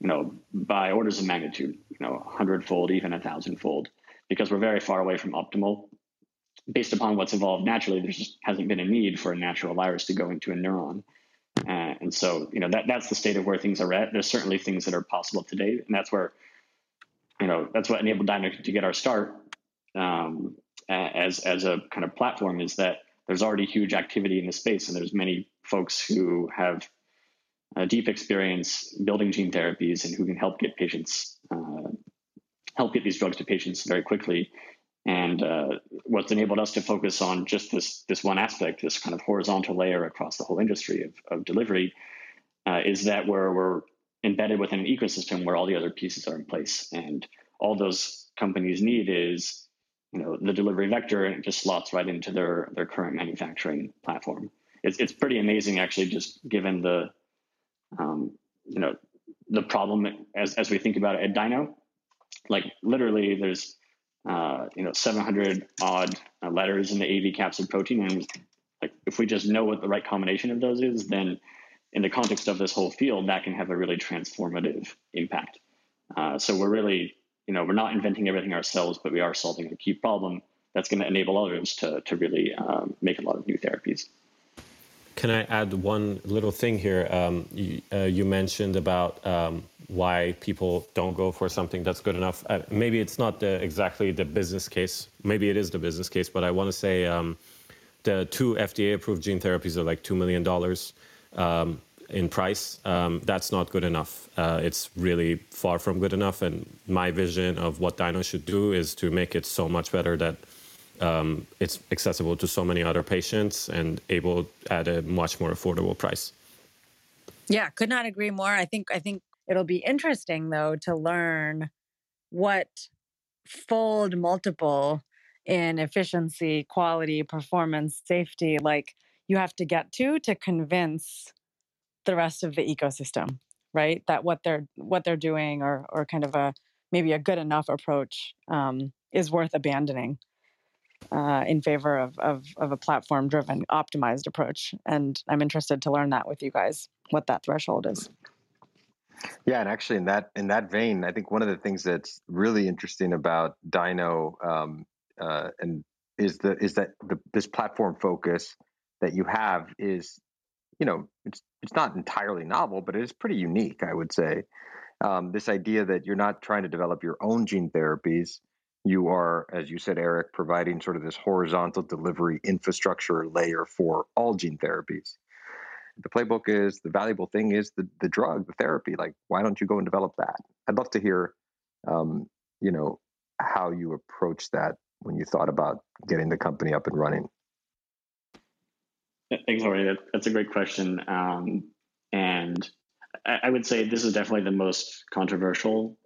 you know, by orders of magnitude, you know, hundredfold, even a thousandfold, because we're very far away from optimal based upon what's evolved naturally, there just hasn't been a need for a natural virus to go into a neuron. Uh, and so, you know, that that's the state of where things are at. There's certainly things that are possible today, and that's where, you know, that's what enabled Dino to get our start um, as as a kind of platform is that there's already huge activity in the space, and there's many folks who have a deep experience building gene therapies and who can help get patients uh, help get these drugs to patients very quickly and uh, what's enabled us to focus on just this this one aspect, this kind of horizontal layer across the whole industry of, of delivery, uh, is that we're, we're embedded within an ecosystem where all the other pieces are in place, and all those companies need is you know the delivery vector, and it just slots right into their their current manufacturing platform. It's it's pretty amazing actually, just given the um, you know the problem as as we think about it at Dino, like literally there's uh, you know, 700 odd uh, letters in the AV capsid protein. And like, if we just know what the right combination of those is, then in the context of this whole field, that can have a really transformative impact. Uh, so we're really, you know, we're not inventing everything ourselves, but we are solving a key problem that's going to enable others to, to really um, make a lot of new therapies. Can I add one little thing here? Um, you, uh, you, mentioned about um, why people don't go for something that's good enough. Uh, maybe it's not the, exactly the business case. Maybe it is the business case, but I want to say um, the two FDA-approved gene therapies are like two million dollars um, in price. Um, that's not good enough. Uh, it's really far from good enough. And my vision of what Dino should do is to make it so much better that um, it's accessible to so many other patients and able at a much more affordable price. Yeah, could not agree more. I think I think it'll be interesting though to learn what fold multiple in efficiency, quality, performance, safety like you have to get to to convince the rest of the ecosystem, right? That what they're what they're doing or or kind of a maybe a good enough approach um, is worth abandoning uh, in favor of, of, of a platform driven optimized approach and i'm interested to learn that with you guys what that threshold is yeah and actually in that in that vein i think one of the things that's really interesting about Dino um, uh, and is the is that the, this platform focus that you have is you know it's it's not entirely novel but it is pretty unique i would say um, this idea that you're not trying to develop your own gene therapies you are, as you said, Eric, providing sort of this horizontal delivery infrastructure layer for all gene therapies. The playbook is the valuable thing is the, the drug, the therapy. Like, why don't you go and develop that? I'd love to hear, um, you know, how you approach that when you thought about getting the company up and running. Thanks, Jorge. That's a great question. Um, and I would say this is definitely the most controversial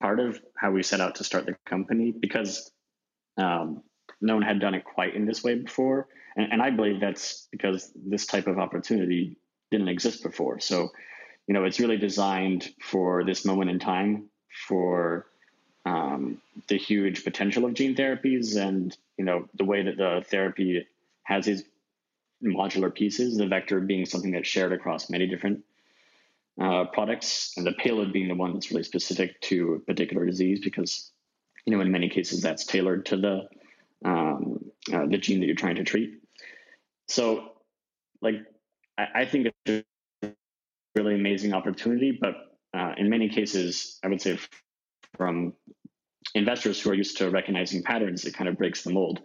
part of how we set out to start the company because um, no one had done it quite in this way before. And, and, I believe that's because this type of opportunity didn't exist before. So, you know, it's really designed for this moment in time for um, the huge potential of gene therapies and, you know, the way that the therapy has these modular pieces, the vector being something that's shared across many different uh, products, and the payload being the one that's really specific to a particular disease, because you know in many cases that's tailored to the um, uh, the gene that you're trying to treat. So, like, I, I think it's a really amazing opportunity, but uh, in many cases, I would say from investors who are used to recognizing patterns, it kind of breaks the mold.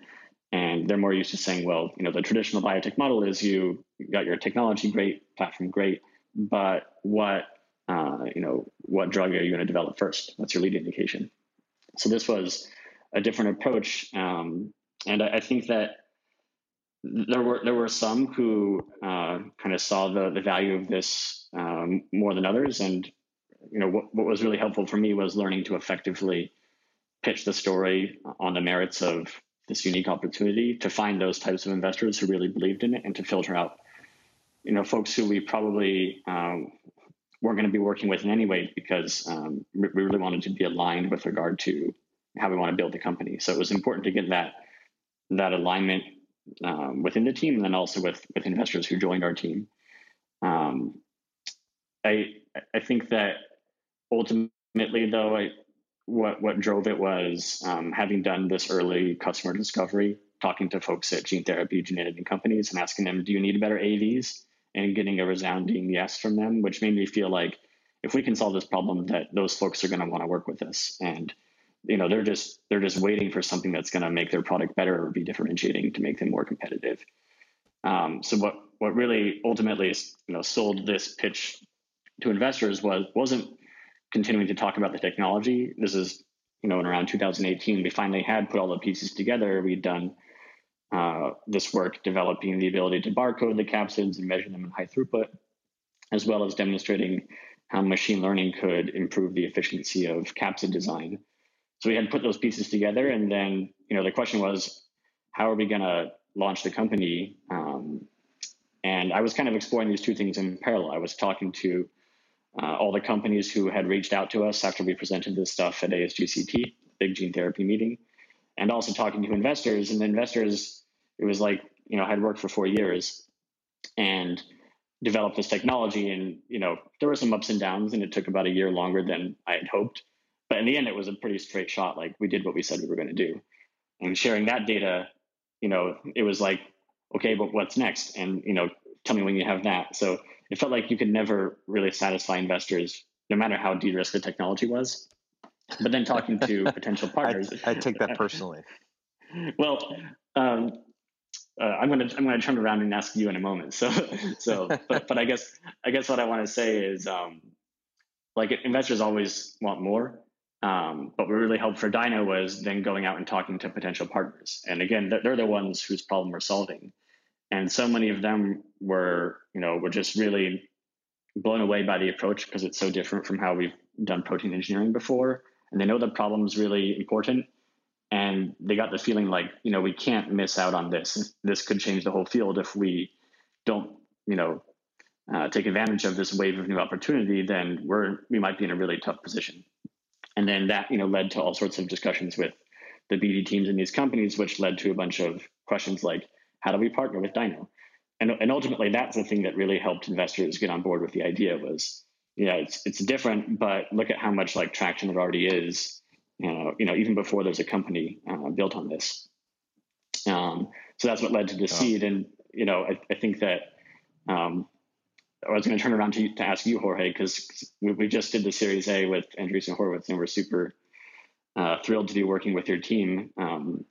And they're more used to saying, well, you know, the traditional biotech model is you got your technology great, platform great, but what uh, you know what drug are you going to develop first? What's your lead indication? So this was a different approach, um, and I, I, think that there were there were some who uh, kind of saw the the value of this um, more than others, and you know what, what was really helpful for me was learning to effectively pitch the story on the merits of this unique opportunity to find those types of investors who really believed in it and to filter out you know, folks who we probably um, weren't going to be working with in any way because um, we really wanted to be aligned with regard to how we want to build the company. So it was important to get that that alignment um, within the team, and then also with with investors who joined our team. Um, I I think that ultimately, though, I what what drove it was um, having done this early customer discovery, talking to folks at gene therapy, gene editing companies, and asking them, "Do you need better AAVs?" and getting a resounding yes from them, which made me feel like if we can solve this problem, that those folks are going to want to work with us. And you know, they're just they're just waiting for something that's going to make their product better or be differentiating to make them more competitive. Um, so what what really ultimately you know sold this pitch to investors was wasn't continuing to talk about the technology. This is you know in around 2018 we finally had put all the pieces together. We'd done uh, this work developing the ability to barcode the capsids and measure them in high throughput, as well as demonstrating how machine learning could improve the efficiency of capsid design. So we had put those pieces together, and then you know the question was, how are we going to launch the company? Um, and I was kind of exploring these two things in parallel. I was talking to uh, all the companies who had reached out to us after we presented this stuff at ASGCT, big gene therapy meeting, and also talking to investors. And the investors it was like you know I had worked for four years, and developed this technology. And you know, there were some ups and downs, and it took about a year longer than I had hoped. But in the end, it was a pretty straight shot. Like we did what we said we were going to do, and sharing that data, you know, it was like, okay, but what's next? And you know, tell me when you have that. So it felt like you could never really satisfy investors, no matter how de-risked the technology was. But then talking to [LAUGHS] potential partners, I, I, take that personally. [LAUGHS] well, um, uh, I'm gonna I'm gonna turn around and ask you in a moment. [LAUGHS] So so but but I guess I guess what I want to say is um, like investors always want more. Um, but what really helped for Dino was then going out and talking to potential partners. And again, they're, the ones whose problem we're solving. And so many of them were, you know, were just really blown away by the approach because it's so different from how we've done protein engineering before. And they know the problem is really important and they got the feeling like you know we can't miss out on this this could change the whole field if we don't you know uh, take advantage of this wave of new opportunity then we're we might be in a really tough position and then that you know led to all sorts of discussions with the bd teams in these companies which led to a bunch of questions like how do we partner with dino and, and ultimately that's the thing that really helped investors get on board with the idea was yeah it's it's different but look at how much like traction it already is uh, you know, even before there's a company uh, built on this. Um, so that's what led to the seed. And, you know, I, I think that um, I was going to turn around to, to ask you, Jorge, because we, we, just did the Series A with Andreessen Horowitz, and we're super uh, thrilled to be working with your team. Um,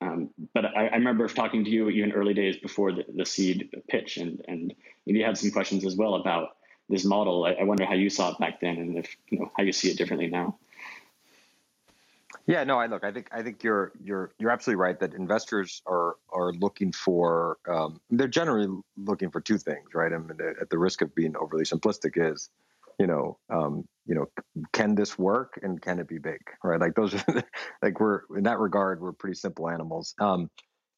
um, but I, I, remember talking to you even early days before the, the seed pitch, and and you had some questions as well about this model. I, I, wonder how you saw it back then, and if you know how you see it differently now. Yeah, no, I look. I think I think you're you're you're absolutely right that investors are are looking for um, they're generally looking for two things, right? I mean, at the risk of being overly simplistic, is you know um, you know can this work and can it be big, right? Like those [LAUGHS] are like we're in that regard we're pretty simple animals. Um,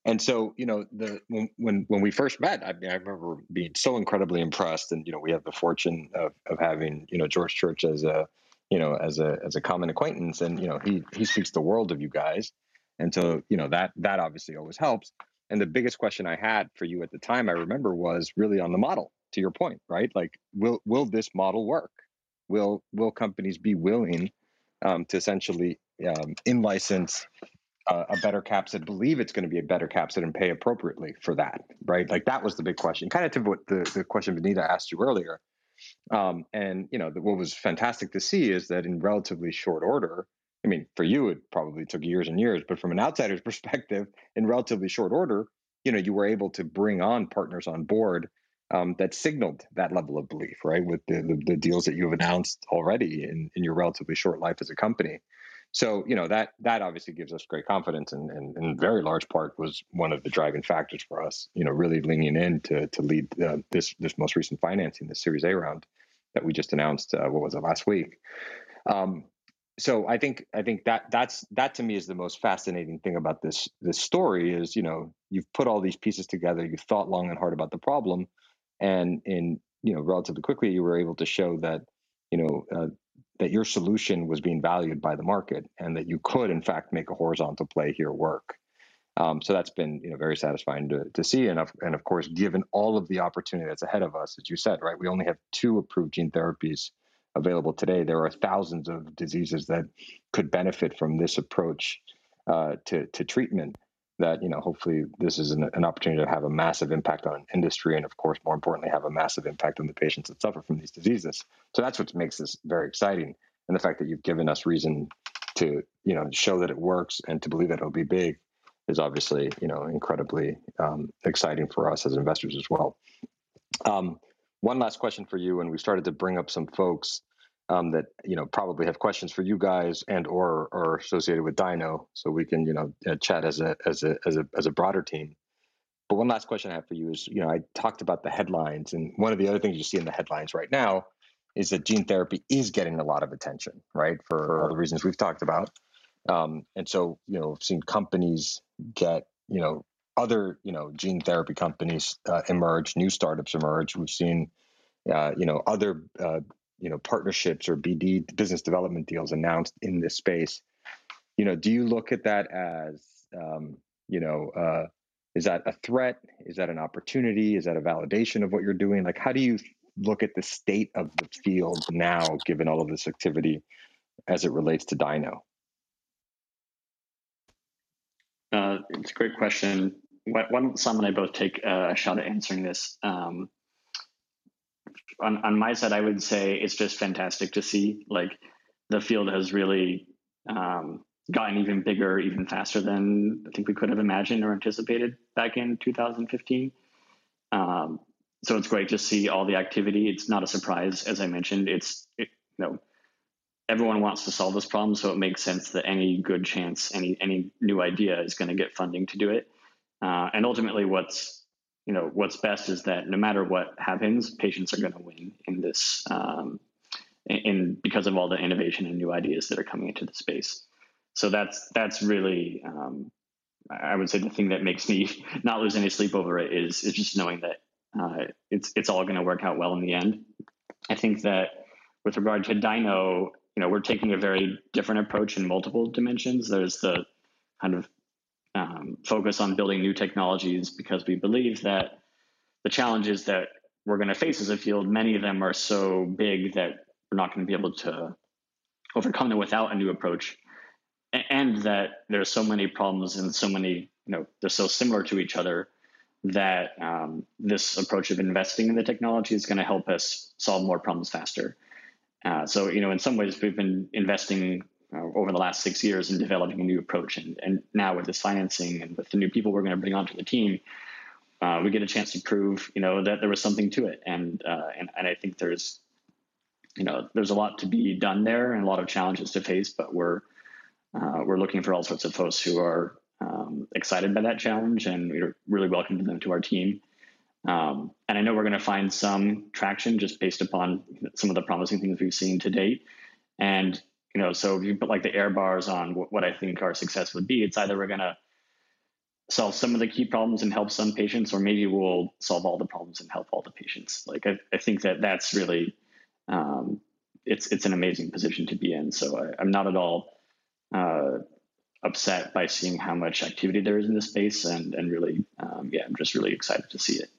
and so you know the when when when we first met, I, mean, I remember being so incredibly impressed, and you know we have the fortune of of having you know George Church as a you know, as a as a common acquaintance, and you know, he he speaks the world of you guys, and so you know that that obviously always helps. And the biggest question I had for you at the time, I remember, was really on the model. To your point, right? Like, will will this model work? Will will companies be willing um, to essentially um, in license uh, a better capsid, believe it's going to be a better capsid, and pay appropriately for that, right? Like that was the big question. Kind of to what the the question Vineeta asked you earlier um, and you know, what was fantastic to see is that in relatively short order, I mean, for you it probably took years and years, but from an outsider's [LAUGHS] perspective, in relatively short order, you know, you were able to bring on partners on board um, that signaled that level of belief, right? With the, the, the deals that you have announced already in, in your relatively short life as a company. So you know that that obviously gives us great confidence, and, and, very large part was one of the driving factors for us. You know, really leaning in to to lead uh, this this most recent financing, the Series A round that we just announced. Uh, what was it last week? Um, so I think I think that that's that to me is the most fascinating thing about this this story is you know you've put all these pieces together, you've thought long and hard about the problem, and in you know relatively quickly you were able to show that you know uh, that your solution was being valued by the market and that you could in fact make a horizontal play here work. Um, so that's been you know very satisfying to, to see. And of, and of course given all of the opportunity that's ahead of us as you said right we only have two approved gene therapies available today. There are thousands of diseases that could benefit from this approach uh, to, to treatment that you know hopefully this is an, an, opportunity to have a massive impact on industry and of course more importantly have a massive impact on the patients that suffer from these diseases. So that's what makes this very exciting. And the fact that you've given us reason to you know show that it works and to believe that it'll be big is obviously you know incredibly um, exciting for us as investors as well. Um, one last question for you and we started to bring up some folks um, that you know probably have questions for you guys and or are associated with Dino, so we can you know uh, chat as a as a as a as a broader team. But one last question I have for you is, you know, I talked about the headlines, and one of the other things you see in the headlines right now is that gene therapy is getting a lot of attention, right, for all the reasons we've talked about. Um, and so, you know, we've seen companies get, you know, other, you know, gene therapy companies uh, emerge, new startups emerge. We've seen, uh, you know, other uh, you know partnerships or BD business development deals announced in this space. You know, do you look at that as um, you know uh, is that a threat? Is that an opportunity? Is that a validation of what you're doing? Like, how do you look at the state of the field now, given all of this activity as it relates to Dino? Uh, it's a great question. Why, don't Sam and I both take a shot at answering this? Um, on, on my side, I would say it's just fantastic to see. Like the field has really um, gotten even bigger, even faster than I think we could have imagined or anticipated back in 2015. Um, so it's great to see all the activity. It's not a surprise, as I mentioned. It's it, you know everyone wants to solve this problem, so it makes sense that any good chance, any any new idea is going to get funding to do it. Uh, and ultimately, what's you know what's best is that no matter what happens, patients are going to win in this, um, in, in, because of all the innovation and new ideas that are coming into the space. So that's that's really, um, I would say, the thing that makes me [LAUGHS] not lose any sleep over it is is just knowing that uh, it's it's all going to work out well in the end. I think that with regard to Dino, you know, we're taking a very different approach in multiple dimensions. There's the kind of um, focus on building new technologies because we believe that the challenges that we're going to face as a field, many of them are so big that we're not going to be able to overcome them without a new approach. And that there are so many problems and so many, you know, they're so similar to each other that um, this approach of investing in the technology is going to help us solve more problems faster. Uh, so, you know, in some ways, we've been investing uh, over the last six years in developing a new approach. And, and now with this financing and with the new people we're going to bring onto the team, uh, we get a chance to prove, you know, that there was something to it. And, uh, and, and I think there's, you know, there's a lot to be done there and a lot of challenges to face, but we're, uh, we're looking for all sorts of folks who are um, excited by that challenge and we're really welcoming them to our team. Um, and I know we're going to find some traction just based upon some of the promising things we've seen to date. And you know, so if you put like the air bars on what, what I think our success would be, it's either we're going to solve some of the key problems and help some patients, or maybe we'll solve all the problems and help all the patients. Like I, I think that that's really um, it's it's an amazing position to be in. So I, am not at all uh, upset by seeing how much activity there is in this space, and and really, um, yeah, I'm just really excited to see it.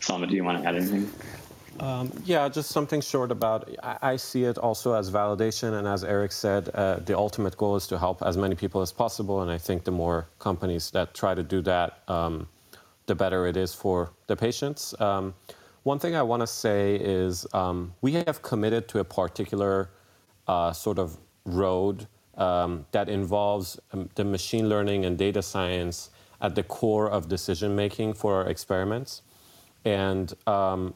Salma, do you want to add anything? Um, yeah, just something short about. I, I, see it also as validation, and as Eric said, uh, the ultimate goal is to help as many people as possible. And I think the more companies that try to do that, um, the better it is for the patients. Um, one thing I want to say is um, we have committed to a particular uh, sort of road um, that involves um, the machine learning and data science at the core of decision making for our experiments. And um,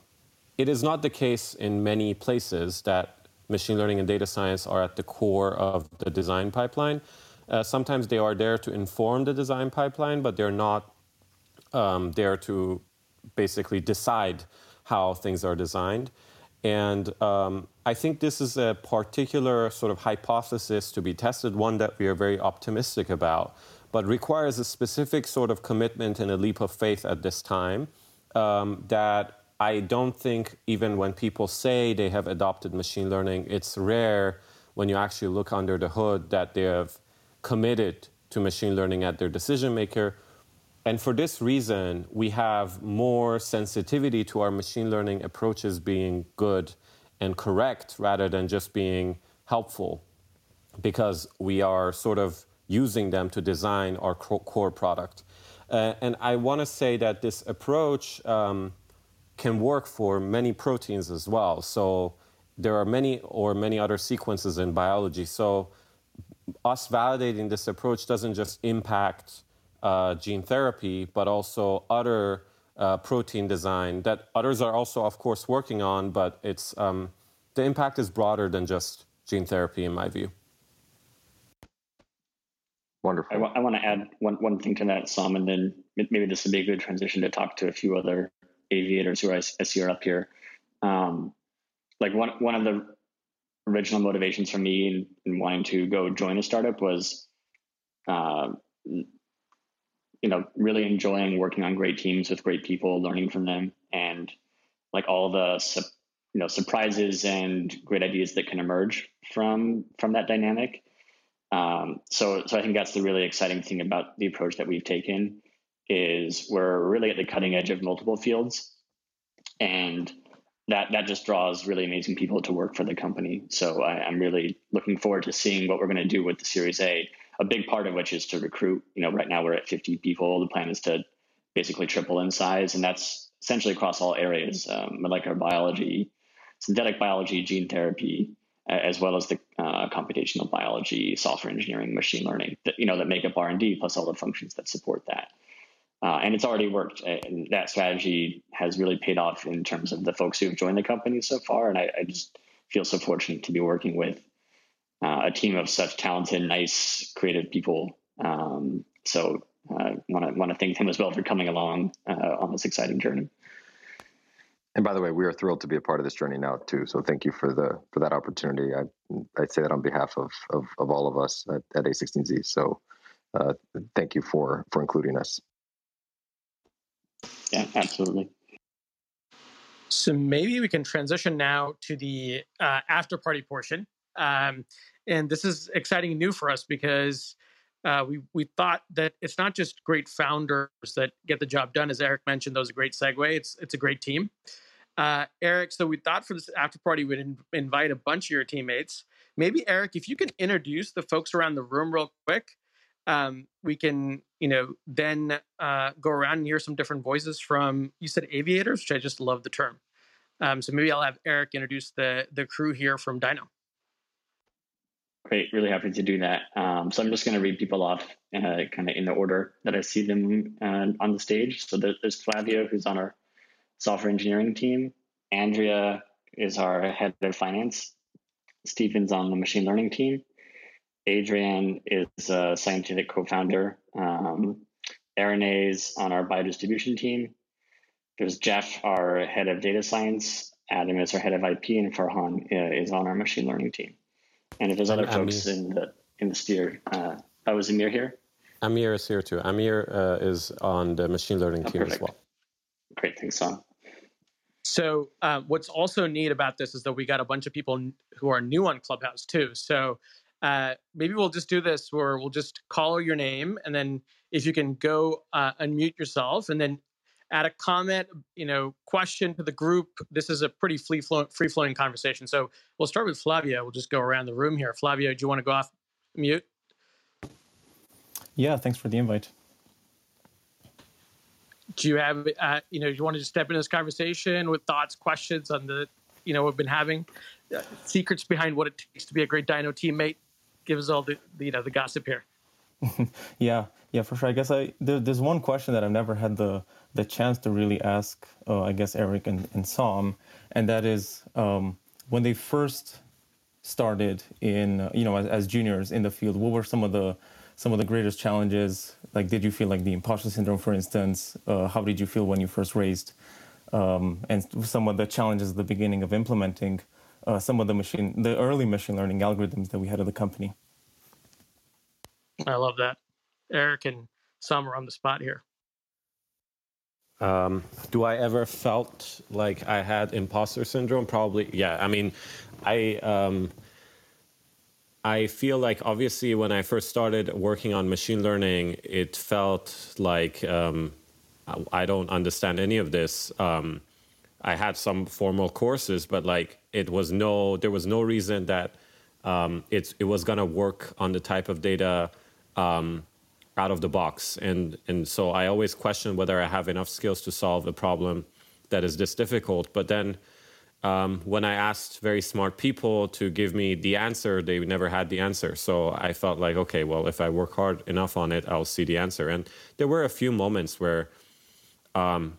it is not the case in many places that machine learning and data science are at the core of the design pipeline. Uh, sometimes they are there to inform the design pipeline, but they're not um, there to basically decide how things are designed. And um, I think this is a particular sort of hypothesis to be tested, one that we are very optimistic about, but requires a specific sort of commitment and a leap of faith at this time um, that I don't think even when people say they have adopted machine learning, it's rare when you actually look under the hood that they have committed to machine learning at their decision maker. And for this reason, we have more sensitivity to our machine learning approaches being good and correct rather than just being helpful because we are sort of using them to design our core product. Uh, and I want to say that this approach um, can work for many proteins as well. So there are many or many other sequences in biology. So us validating this approach doesn't just impact uh, gene therapy, but also other uh, protein design that others are also, of course, working on. But it's um, the impact is broader than just gene therapy, in my view. Wonderful. I, w- I want to add one, one thing to that, Sam, and then maybe this would be a good transition to talk to a few other aviators who I, I see are up here. Um, like one one of the original motivations for me in, in wanting to go join a startup was, uh, you know, really enjoying working on great teams with great people, learning from them, and like all the you know surprises and great ideas that can emerge from from that dynamic. Um, so, so I think that's the really exciting thing about the approach that we've taken is we're really at the cutting edge of multiple fields, and that that just draws really amazing people to work for the company. So I, am really looking forward to seeing what we're going to do with the Series A. A big part of which is to recruit. You know, right now we're at 50 people. The plan is to basically triple in size, and that's essentially across all areas: um, molecular biology, synthetic biology, gene therapy, as well as the uh, computational biology, software engineering, machine learning. That you know that make up R and D plus all the functions that support that. Uh, and it's already worked. And that strategy has really paid off in terms of the folks who have joined the company so far. And I, I just feel so fortunate to be working with uh, a team of such talented, nice, creative people. Um, so I want to want to thank him as well for coming along uh, on this exciting journey. And by the way, we are thrilled to be a part of this journey now too. So thank you for the for that opportunity. I I say that on behalf of of, of all of us at, at A16Z. So uh, thank you for for including us. Yeah, absolutely. So maybe we can transition now to the uh, after party portion. Um, and this is exciting and new for us because uh, we we thought that it's not just great founders that get the job done, as Eric mentioned. Was a great segue. It's it's a great team. Uh, Eric, so we thought for this after party we'd in, invite a bunch of your teammates. Maybe Eric, if you can introduce the folks around the room real quick, um, we can you know then uh, go around and hear some different voices from you said aviators, which I just love the term. Um, so maybe I'll have Eric introduce the the crew here from Dino. Great, really happy to do that. Um, so I'm just going to read people off uh, kind of in the order that I see them uh, on the stage. So there's Flavio, who's on our software engineering team. Andrea is our head of finance. Stephen's on the machine learning team. Adrian is a scientific co-founder. Um, is on our biodistribution team. There's Jeff, our head of data science. Adam is our head of IP, and Farhan uh, is on our machine learning team. And if there's other folks in the in the sphere, uh, oh, is Amir here? Amir is here too. Amir uh, is on the machine learning oh, team perfect. as well. Great, thanks, Sam. So uh, what's also neat about this is that we got a bunch of people who are new on Clubhouse too. So uh, maybe we'll just do this where we'll just call your name and then if you can go uh, unmute yourself and then add a comment, you know, question to the group. This is a pretty free flowing, free flowing conversation. So we'll start with Flavio. We'll just go around the room here. Flavio, do you want to go off mute? Yeah, thanks for the invite. Do you have, uh, you know, do you want to just step into this conversation with thoughts, questions on the, you know, we've been having, uh, secrets behind what it takes to be a great Dino teammate? Give us all the, you know the gossip here. [LAUGHS] yeah, yeah, for sure. I guess I there, there's one question that I've never had the the chance to really ask. Uh, I guess Eric and, and Sam, and that is um, when they first started in uh, you know as, as, juniors in the field. What were some of the some of the greatest challenges? Like, did you feel like the imposter syndrome, for instance? Uh, how did you feel when you first raised? Um, and some of the challenges at the beginning of implementing uh, some of the machine, the early machine learning algorithms that we had at the company. I love that. Eric and Sam are on the spot here. Um, do I ever felt like I had imposter syndrome? Probably, yeah. I mean, I um, I feel like obviously when I first started working on machine learning, it felt like um, I don't understand any of this. Um, I had some formal courses, but like it was no, there was no reason that um, it it was gonna work on the type of data um, out of the box, and and so I always question whether I have enough skills to solve a problem that is this difficult. But then um, when I asked very smart people to give me the answer, they never had the answer. So I felt like, okay, well, if I work hard enough on it, I'll see the answer. And there were a few moments where um,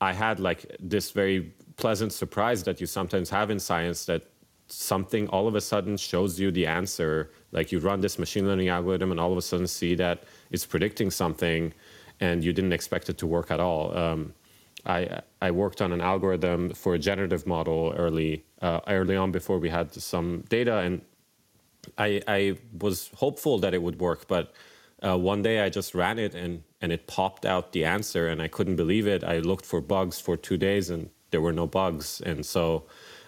I had like this very pleasant surprise that you sometimes have in science that something all of a sudden shows you the answer. Like you run this machine learning algorithm and all of a sudden see that it's predicting something and you didn't expect it to work at all. Um, I, I worked on an algorithm for a generative model early uh, early on before we had some data and I, I was hopeful that it would work, but uh, one day I just ran it and and it popped out the answer and I couldn't believe it. I looked for bugs for two days and there were no bugs, and so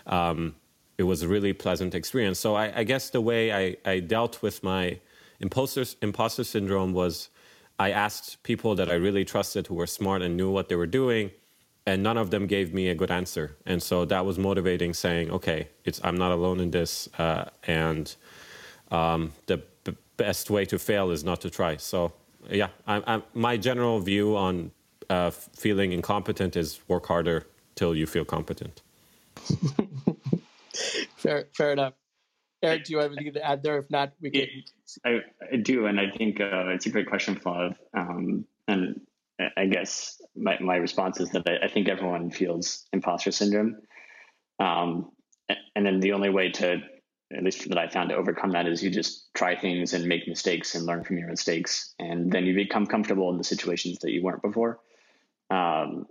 um, it was a really pleasant experience. So I, I guess the way I, I dealt with my imposter imposter syndrome was I asked people that I really trusted who were smart and knew what they were doing, and none of them gave me a good answer. And so that was motivating, saying, "Okay, it's I'm not alone in this, uh, and um, the b- best way to fail is not to try." So yeah, I, I, my general view on uh, feeling incompetent is work harder till you feel competent. [LAUGHS] fair, fair enough. Eric, do you have anything to add there? If not, we can. I, I do, and I think uh, it's a great question, Flav. Um, and I guess my, my response is that I, I think everyone feels imposter syndrome. Um, and then the only way to, at least that I found to overcome that is you just try things and make mistakes and learn from your mistakes. And then you become comfortable in the situations that you weren't before. Um,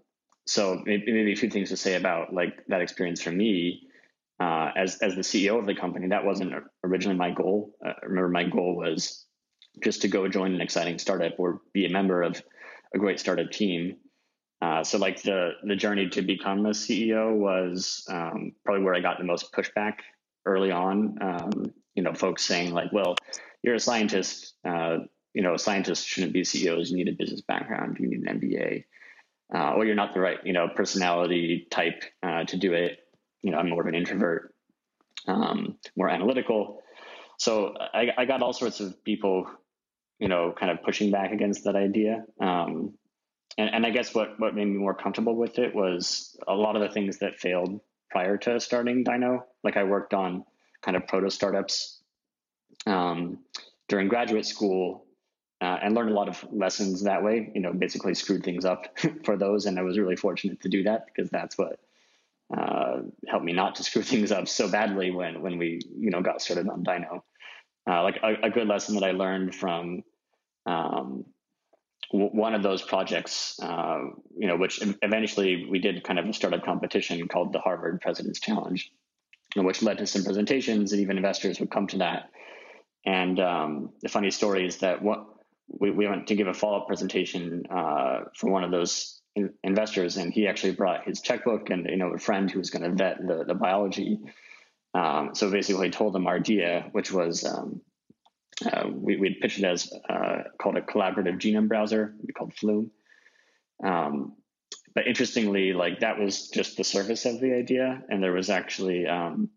so maybe, maybe a few things to say about like that experience for me uh, as as the CEO of the company, that wasn't originally my goal. Uh, remember, my goal was just to go join an exciting startup or be a member of a great startup team. Uh, so, like the the journey to become a CEO was um, probably where I got the most pushback early on. Um, you know, folks saying like, "Well, you're a scientist. Uh, you know, scientists shouldn't be CEOs. You need a business background. You need an MBA." Uh, or you're not the right, you know, personality type uh, to do it you know, I'm more of an introvert, um, more analytical. So I, I, got all sorts of people, you know, kind of pushing back against that idea. Um, and, and I guess what, what made me more comfortable with it was a lot of the things that failed prior to starting Dino. Like I worked on kind of proto startups um, during graduate school uh, and learned a lot of lessons that way. You know, basically screwed things up [LAUGHS] for those, and I was really fortunate to do that because that's what uh, helped me not to [LAUGHS] screw things up so badly when when we you know got started on Dino. Uh, like a, a, good lesson that I learned from um, w- one of those projects, uh, you know, which eventually we did kind of a startup competition called the Harvard President's Challenge, which led to some presentations and even investors would come to that. And um, the funny story is that what we, we went to give a follow up presentation uh, for one of those investors, and he actually brought his checkbook and you know a friend who was going to vet the, the biology. Um, so basically, told them our idea, which was um, uh, we we pitched it as uh, called a collaborative genome browser, we called Flume. Um, but interestingly, like that was just the surface of the idea, and there was actually um,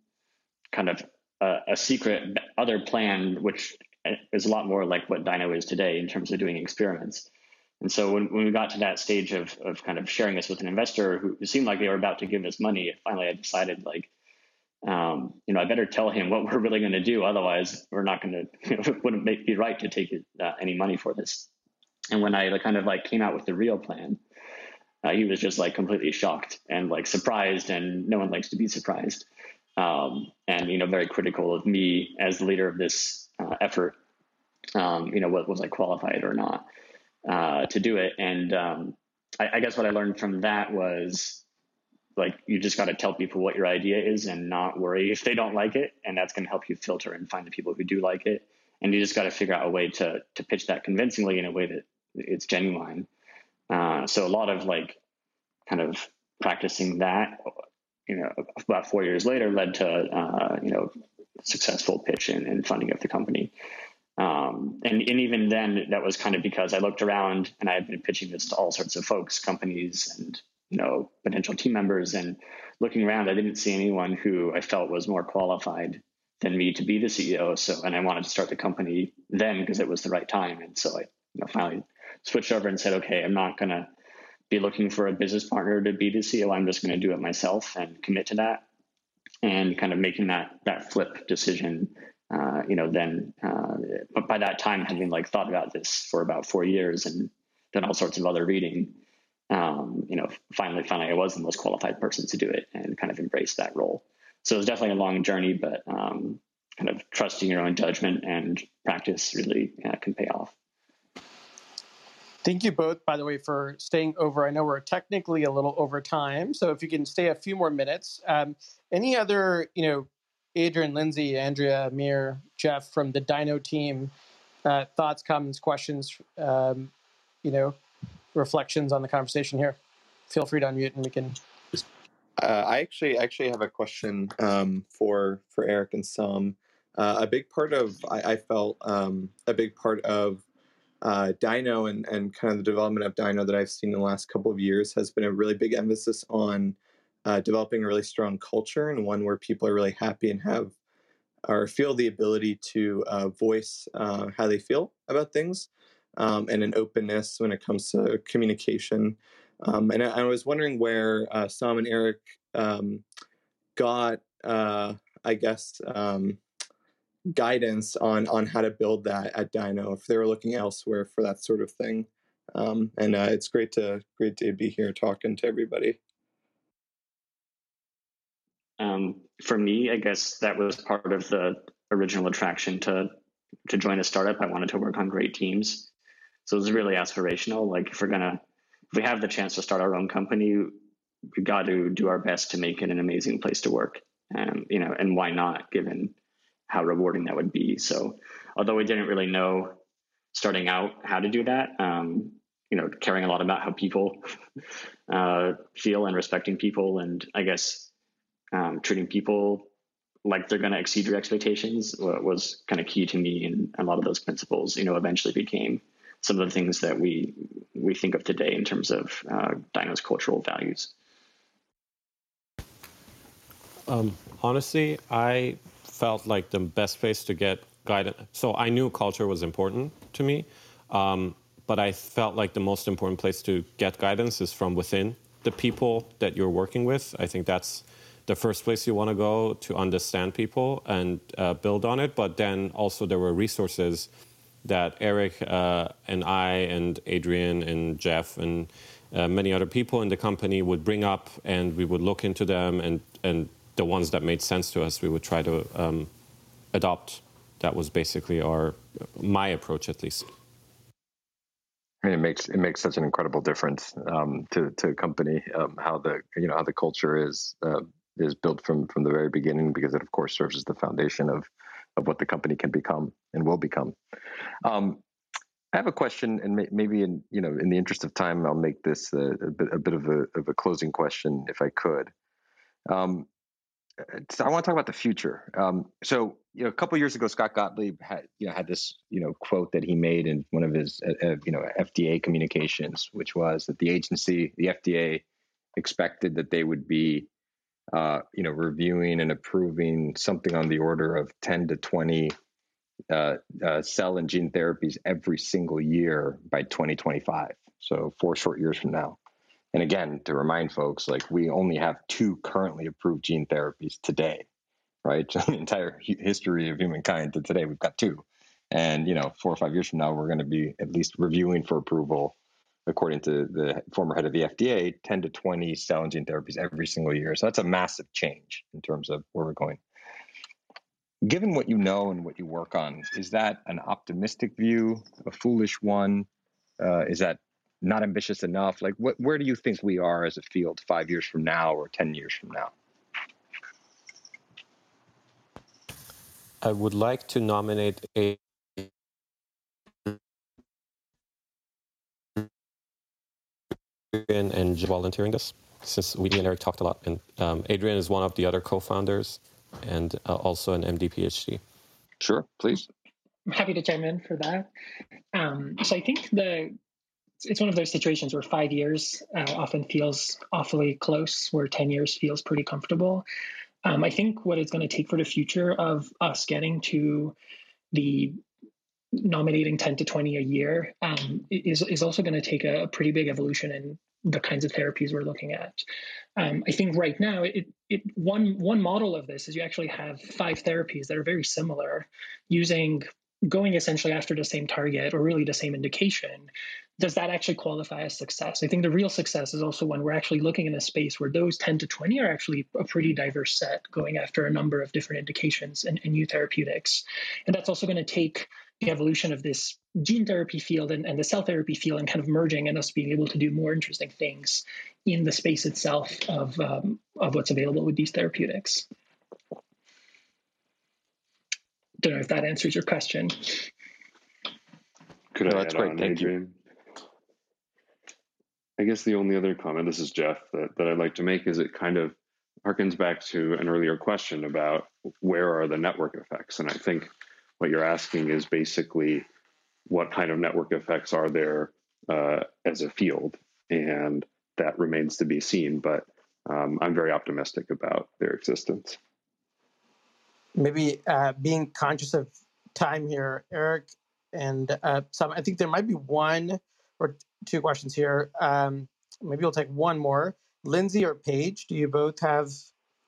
kind of a, a secret other plan, which is a lot more like what Dino is today in terms of doing experiments. And so when, when we got to that stage of, of kind of sharing this with an investor who, seemed like they were about to give us money, finally I decided like, um, you know, I better tell him what [LAUGHS] we're really going to do. Otherwise, we're not going to, you know, it wouldn't make, be right to take uh, any money for this. And when I kind of like came out with the real plan, uh, he was just like completely shocked and like surprised, and no one likes to be surprised. Um, and you know, very critical of me as the leader of this uh, effort. Um, you know, what was I qualified or not? Uh, to do it. And um, I, I, guess what I learned from that was like you just got to tell people what your idea is and not worry if they don't like it, and that's going to help you filter and find the people who do like it. And you just got to figure out a way to to pitch that convincingly in a way that it's genuine. Uh, so a lot of like kind of practicing that, you know, about four years later led to uh, you know successful pitch and, and funding of the company. Um, and, and even then, that was kind of because I looked around and I had been pitching this to all sorts of folks, companies, and you know potential team members. And looking around, I didn't see anyone who I felt was more qualified than me to be the CEO. So, and I wanted to start the company then because it was the right time. And so I, you know, finally switched over and said, okay, I'm not going to be looking for a business partner to be the CEO. I'm just going to do it myself and commit to that. And kind of making that that flip decision uh, you know, then, uh, but by that time, having like thought about this for about four years and done all sorts of other reading, um, you know, finally, finally, I was the most qualified person to do it and kind of embrace that role. So it was definitely a long journey, but um, kind of trusting your own judgment and practice really uh, can pay off. Thank you both, by the way, for staying over. I know we're technically a little over time, so if you can stay a few more minutes. Um, any other, you know, Adrian, Lindsay, Andrea, Amir, Jeff from the Dino team. Uh, thoughts, comments, questions, um, you know, reflections on the conversation here. Feel free to unmute and we can. Uh, I actually actually have a question um, for for Eric and some. Uh, a big part of I, I felt um, a big part of uh, Dino and, and kind of the development of Dino that I've seen in the last couple of years has been a really big emphasis on uh, developing a really strong culture and one where people are really happy and have or feel the ability to uh, voice uh, how they feel about things um, and an openness when it comes to communication. Um, and I, I, was wondering where uh, Sam and Eric um, got, uh, I guess, um, guidance on on how to build that at Dino if they were looking elsewhere for that sort of thing. Um, and uh, it's great to great to be here talking to everybody. Um, for me, I guess that was part of the original attraction to to join a startup. I wanted to work on great teams, so it was really aspirational. Like if we're gonna, if we have the chance to start our own company, we've got to do our best to make it an amazing place to work. Um, you know, and why not, given how rewarding that would be. So, although we didn't really know starting out how to do that, um, you know, caring a lot about how people [LAUGHS] uh, feel and respecting people, and I guess um, treating people like they're going to exceed your expectations was kind of key to me, and a lot of those principles, you know, eventually became some of the things that we we think of today in terms of uh, Dyno's cultural values. Um, honestly, I felt like the best place to get guidance. So I knew culture was important to me, um, but I felt like the most important place to get guidance is from within the people that you're working with. I think that's the first place you want to go to understand people and uh, build on it. But then also there were resources that Eric uh, and I and Adrian and Jeff and uh, many other people in the company would bring up, and we would look into them and and the ones that made sense to us, we would try to um, adopt. That was basically our my approach, at least. I mean, it makes it makes such an incredible difference um, to to a company um, how the you know how the culture is uh, is built from from the very beginning because it of course serves as the foundation of of what the company can become and will become. Um, I have a question, and maybe in you know in the interest of time, I'll make this a, a bit a bit of a of a closing question if I could. Um, I want to talk about the future. Um, so, you know, a couple years ago, Scott Gottlieb had, you know, had this, you know, quote that he made in one of his, uh, uh you know, FDA communications, which was that the agency, the FDA, expected that they would be, uh, you know, reviewing and approving something on the order of 10 to 20 uh, uh, cell and gene therapies every single year by 2025. So four short years from now. And again, to remind folks, like we only have two currently approved gene therapies today, right? [LAUGHS] So the entire history of humankind to today, we've got two. And, you know, four or five years from now, we're going to be at least reviewing for approval, according to the former head of the FDA, 10 to 20 cell and gene therapies every single year. So that's a massive change in terms of where we're going. Given what you know and what you work on, is that an optimistic view, a foolish one? Uh, is that not ambitious enough? Like, what, where do you think we are as a field five years from now or 10 years from now? I would like to nominate a Adrian and volunteering this since we and Eric talked a lot. And um, Adrian is one of the other co-founders and uh, also an MD PhD. Sure, please. I'm happy to chime in for that. Um, so I think the it's one of those situations where five years uh, often feels awfully close, where 10 years feels pretty comfortable. Um, I think what it's going to take for the future of us getting to the nominating 10 to 20 a year um, is, is also going to take a, pretty big evolution in the kinds of therapies we're looking at. Um, I think right now, it, it one one model of this is you actually have five therapies that are very similar, using going essentially after the same target or really the same indication, does that actually qualify as success? I think the real success is also when we're actually looking in a space where those 10 to 20 are actually a pretty diverse set going after a number of different indications and, and new therapeutics. And that's also going to take the evolution of this gene therapy field and, and, the cell therapy field and kind of merging and us being able to do more interesting things in the space itself of, um, of what's available with these therapeutics. Don't know if that answers your question. Could no, I that's great. On, Thank Adrian? you. I guess the only other comment, this is Jeff, that, that I'd like to make is it kind of harkens back to an earlier question about where are the network effects. And I think what you're asking is basically what kind of network effects are there uh, as a field, and that remains to be seen. But um, I'm very optimistic about their existence. Maybe uh, being conscious of time here, Eric, and uh, some. I think there might be one or two questions here. Um, maybe we'll take one more. Lindsay or Paige, do you both have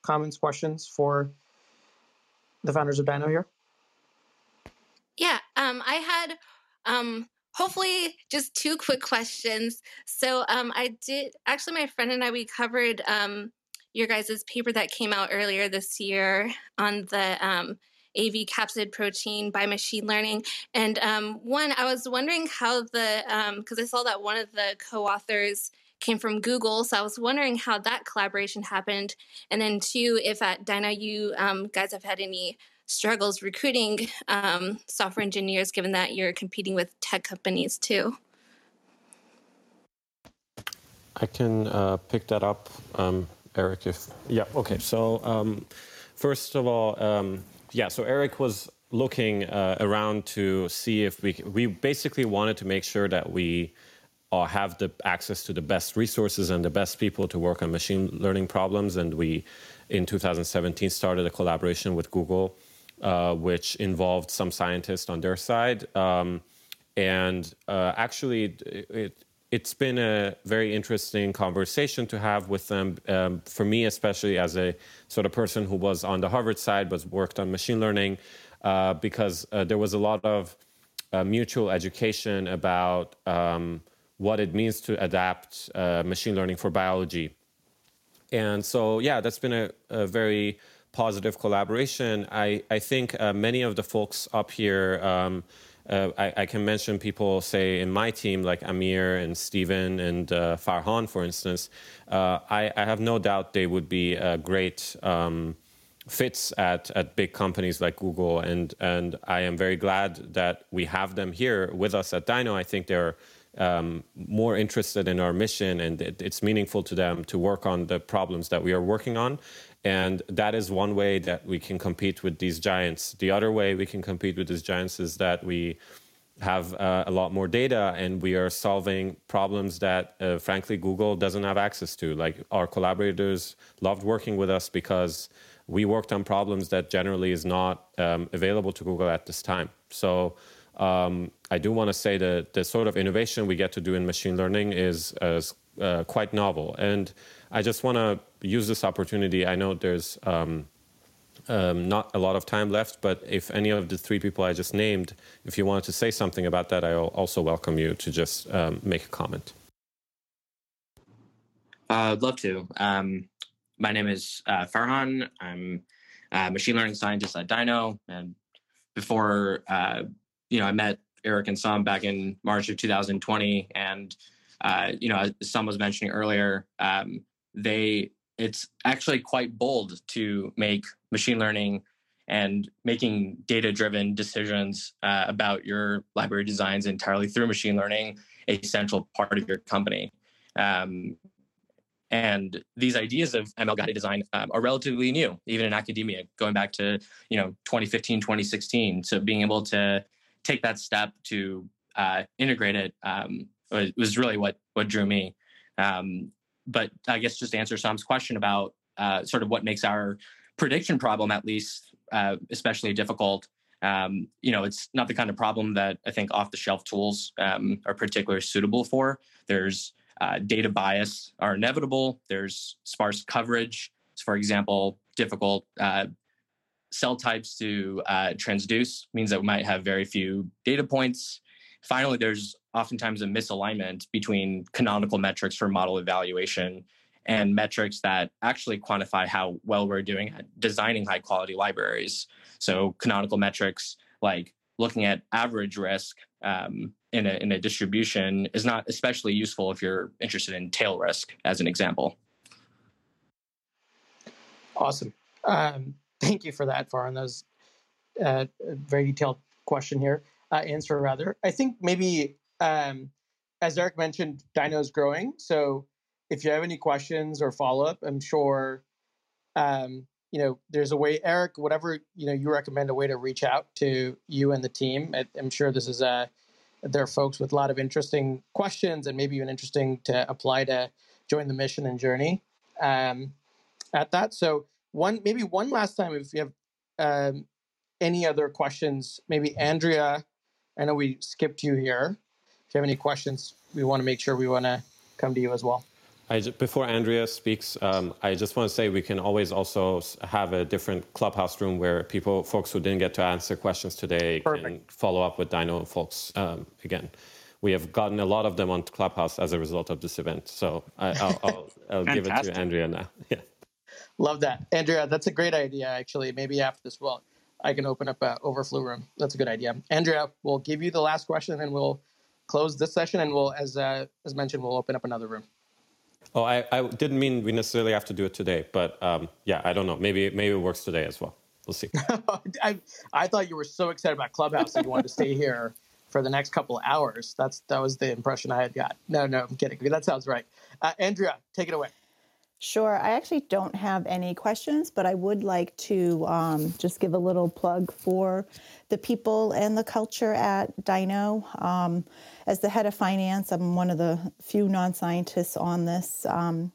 comments, questions for the founders of Dyno here? Yeah, um, I had um, hopefully just two quick questions. So um, I did actually, my friend and I we covered um, your guys' paper that came out earlier this year on the um, AV capsid protein by machine learning. And um, one, I was wondering how the because I saw that one of the co-authors came from Google. So I was wondering how that collaboration happened. And then, two, if at Dyno you um, guys have had any struggles recruiting um, software engineers, given that you're competing with tech companies too. I can uh, pick that up, um, Eric. If yeah, okay. So um, first of all, um, yeah. So Eric was looking uh, around to see if we we basically wanted to make sure that we uh, have the access to the best resources and the best people to work on machine learning problems. And we, in 2017, started a collaboration with Google, uh, which involved some scientists on their side. Um, and uh, actually, it, it's been a very interesting conversation to have with them. Um, for me, especially as a sort of person who was on the Harvard side, was worked on machine learning, uh, because uh, there was a lot of uh, mutual education about um, what it means to adapt uh, machine learning for biology. And so, yeah, that's been a, a very positive collaboration. I, I think uh, many of the folks up here, um, uh, I, I, can mention people, say, in my team, like Amir and Stephen and uh, Farhan, for instance. Uh, I, I, have no doubt they would be great um, fits at, at big companies like Google. And, and I am very glad that we have them here with us at Dyno. I think they're um, more interested in our mission and it, it's meaningful to them to work on the problems that we are working on. And that is one way that we can compete with these giants. The other way we can compete with these giants is that we have uh, a lot more data and we are solving problems that, uh, frankly, Google doesn't have access to. Like our collaborators loved working with us because we worked on problems that generally is not um, available to Google at this time. So um, I do want to say that the sort of innovation we get to do in machine learning is, is uh, quite novel. And I just want to use this opportunity. I know there's um, um, not a lot of time left, but if any of the three people I just named, if you wanted to say something about that, I'll also welcome you to just um, make a comment. Uh, I'd love to. Um, my name is uh, Farhan. I'm a machine learning scientist at Dyno, and before uh, you know, I met Eric and Sam back in March of 2020, and uh, you know, as Sam was mentioning earlier, um, they it's actually quite bold to make machine learning and making data-driven decisions uh, about your library designs entirely through machine learning a central part of your company. Um, and these ideas of ML guided design um, are relatively new, even in academia, going back to you know 2015, 2016. So being able to take that step to uh, integrate it um, was really what what drew me. Um, but I guess just to answer Sam's question about uh, sort of what makes our prediction problem, at least, uh, especially difficult. Um, you know, it's not the kind of problem that I think off-the-shelf tools um, are particularly suitable for. There's uh, data bias are inevitable. There's sparse coverage. For example, difficult uh, cell types to uh, transduce means that we might have very few data points. Finally, there's oftentimes a misalignment between canonical metrics for model evaluation and metrics that actually quantify how well we're doing at designing high quality libraries. So, canonical metrics like looking at average risk um, in, a, in a distribution is not especially useful if you're interested in tail risk, as an example. Awesome. Um, thank you for that, Farhan. That was uh, a very detailed question here, uh, answer rather. I think maybe, um, as Eric mentioned, Dyno is growing. So if you have any questions or follow up, I'm sure, um, you know, there's a way, Eric, whatever, you know, you recommend a way to reach out to you and the team. I, am sure this is a, they're folks with a lot of interesting questions and maybe even interesting to apply to join the mission and journey um, at that. So one maybe one last time if you have um, any other questions, maybe Andrea. I know we skipped you here. If you have any questions, we want to make sure we want to come to you as well. I, before Andrea speaks, um, I just want to say we can always also have a different clubhouse room where people, folks who didn't get to answer questions today, Perfect. can follow up with Dyno folks um, again. We have gotten a lot of them on Clubhouse as a result of this event. So I, will give it to Andrea now. [LAUGHS] Yeah. Love that, Andrea. That's a great idea. Actually, maybe after this, well, I can open up an overflow room. That's a good idea. Andrea, we'll give you the last question, and we'll close this session, and we'll, as uh, as mentioned, we'll open up another room. Oh, I, I didn't mean we necessarily have to do it today, but um, yeah, I don't know. Maybe maybe it works today as well. We'll see. [LAUGHS] I, I thought you were so excited about Clubhouse that you wanted to stay here for the next couple of hours. That's that was the impression I had got. No, no, I'm kidding. That sounds right. Uh, Andrea, take it away. Sure. I actually don't have any questions, but I would like to um, just give a little plug for the people and the culture at Dyno. Um, as the head of finance, I'm one of the few non scientists on this. Um,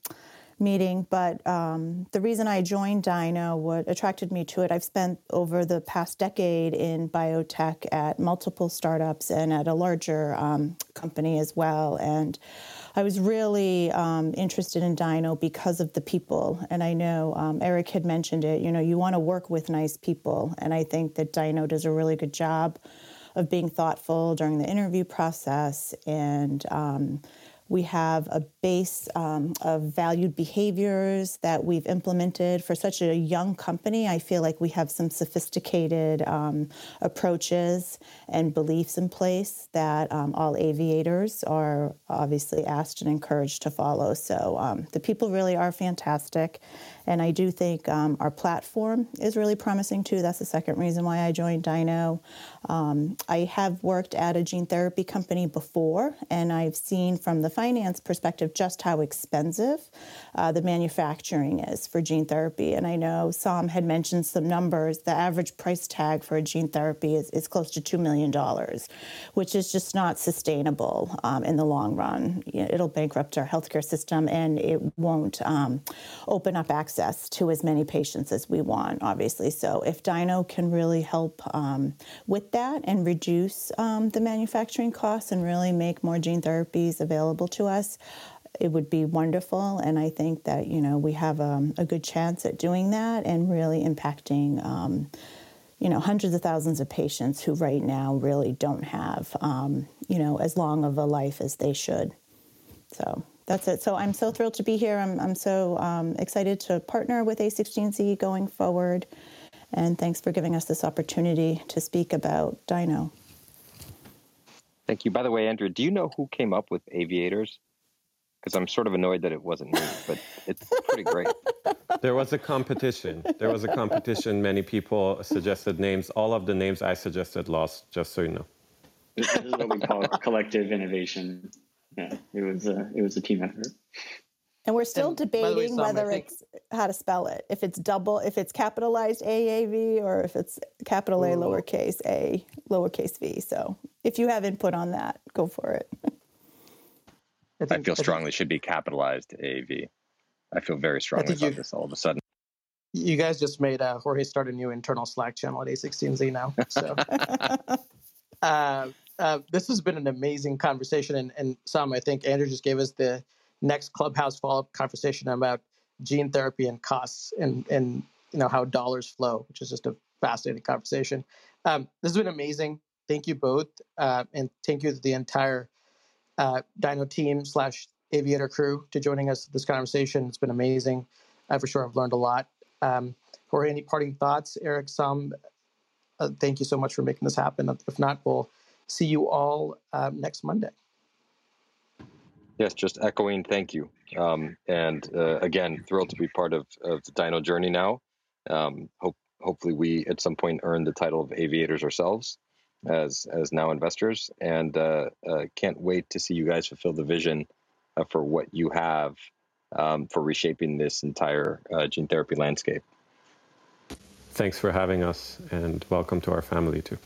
meeting, but um, the reason I joined Dyno, what attracted me to it, I've spent over the past decade in biotech at multiple startups and at a larger um, company as well. And I was really um, interested in Dyno because of the people. And I know um, Eric had mentioned it, you know, you want to work with nice people. And I think that Dyno does a really good job of being thoughtful during the interview process and um, we have a base um, of valued behaviors that we've implemented for such a young company. I feel like we have some sophisticated um, approaches and beliefs in place that um, all aviators are obviously asked and encouraged to follow. So um, the people really are fantastic. And I do think um, our platform is really promising too. That's the second reason why I joined Dyno. Um, I have worked at a gene therapy company before, and I've seen from the finance perspective just how expensive uh, the manufacturing is for gene therapy. And I know Sam had mentioned some numbers. The average price tag for a gene therapy is, is close to $2 million, which is just not sustainable um, in the long run. It'll bankrupt our healthcare system and it won't um, open up access access to as many patients as we want, obviously. So if Dyno can really help um, with that and reduce um, the manufacturing costs and really make more gene therapies available to us, it would be wonderful. And I think that, you know, we have um, a good chance at doing that and really impacting um, you know hundreds of thousands of patients who right now really don't have um, you know as long of a life as they should so that's it. So I'm so thrilled to be here. I'm, I'm so um, excited to partner with A16Z going forward. And thanks for giving us this opportunity to speak about Dyno. Thank you. By the way, Andrew, do you know who came up with aviators? Because I'm sort of annoyed that it wasn't me, but it's pretty great. [LAUGHS] There was a competition. There was a competition. Many people suggested names. All of the names I suggested lost, just so you know. This is what we call collective innovation yeah, it was a it was a team effort. And we're still and debating way, whether think... it's how to spell it. If it's double, if it's capitalized AAV, or if it's capital A lowercase a lowercase v. So if you have input on that, go for it. I, think, I feel strongly should be capitalized AAV. I feel very strongly about you, this all of a sudden. You guys just made uh, Jorge start a new internal Slack channel at A16Z now. So. [LAUGHS] uh, uh, this has been an amazing conversation, and, and Sam, I think Andrew just gave us the next clubhouse follow-up conversation about gene therapy and costs, and and you know how dollars flow, which is just a fascinating conversation. Um, this has been amazing. Thank you both, uh, and thank you to the entire uh, Dyno team slash Aviator crew to joining us this conversation. It's been amazing. For sure, I've learned a lot. Um, Jorge, any parting thoughts? Eric, Sam, uh, thank you so much for making this happen. If not, we'll see you all um, next Monday. Yes, just echoing thank you. Um, and uh, again, thrilled to be part of, of the Dyno journey now. Um, hope, hopefully, we at some point earn the title of aviators ourselves as as now investors, and uh, uh, can't wait to see you guys fulfill the vision uh, for what you have um, for reshaping this entire uh, gene therapy landscape. Thanks for having us, and welcome to our family too.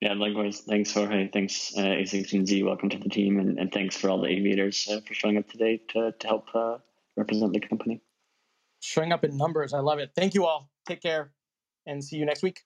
Yeah, likewise. Thanks, Jorge. Thanks, uh, A16Z. Welcome to the team. And, and thanks for all the aviators uh, for showing up today to, to help uh, represent the company. Showing up in numbers. I love it. Thank you all. Take care and see you next week.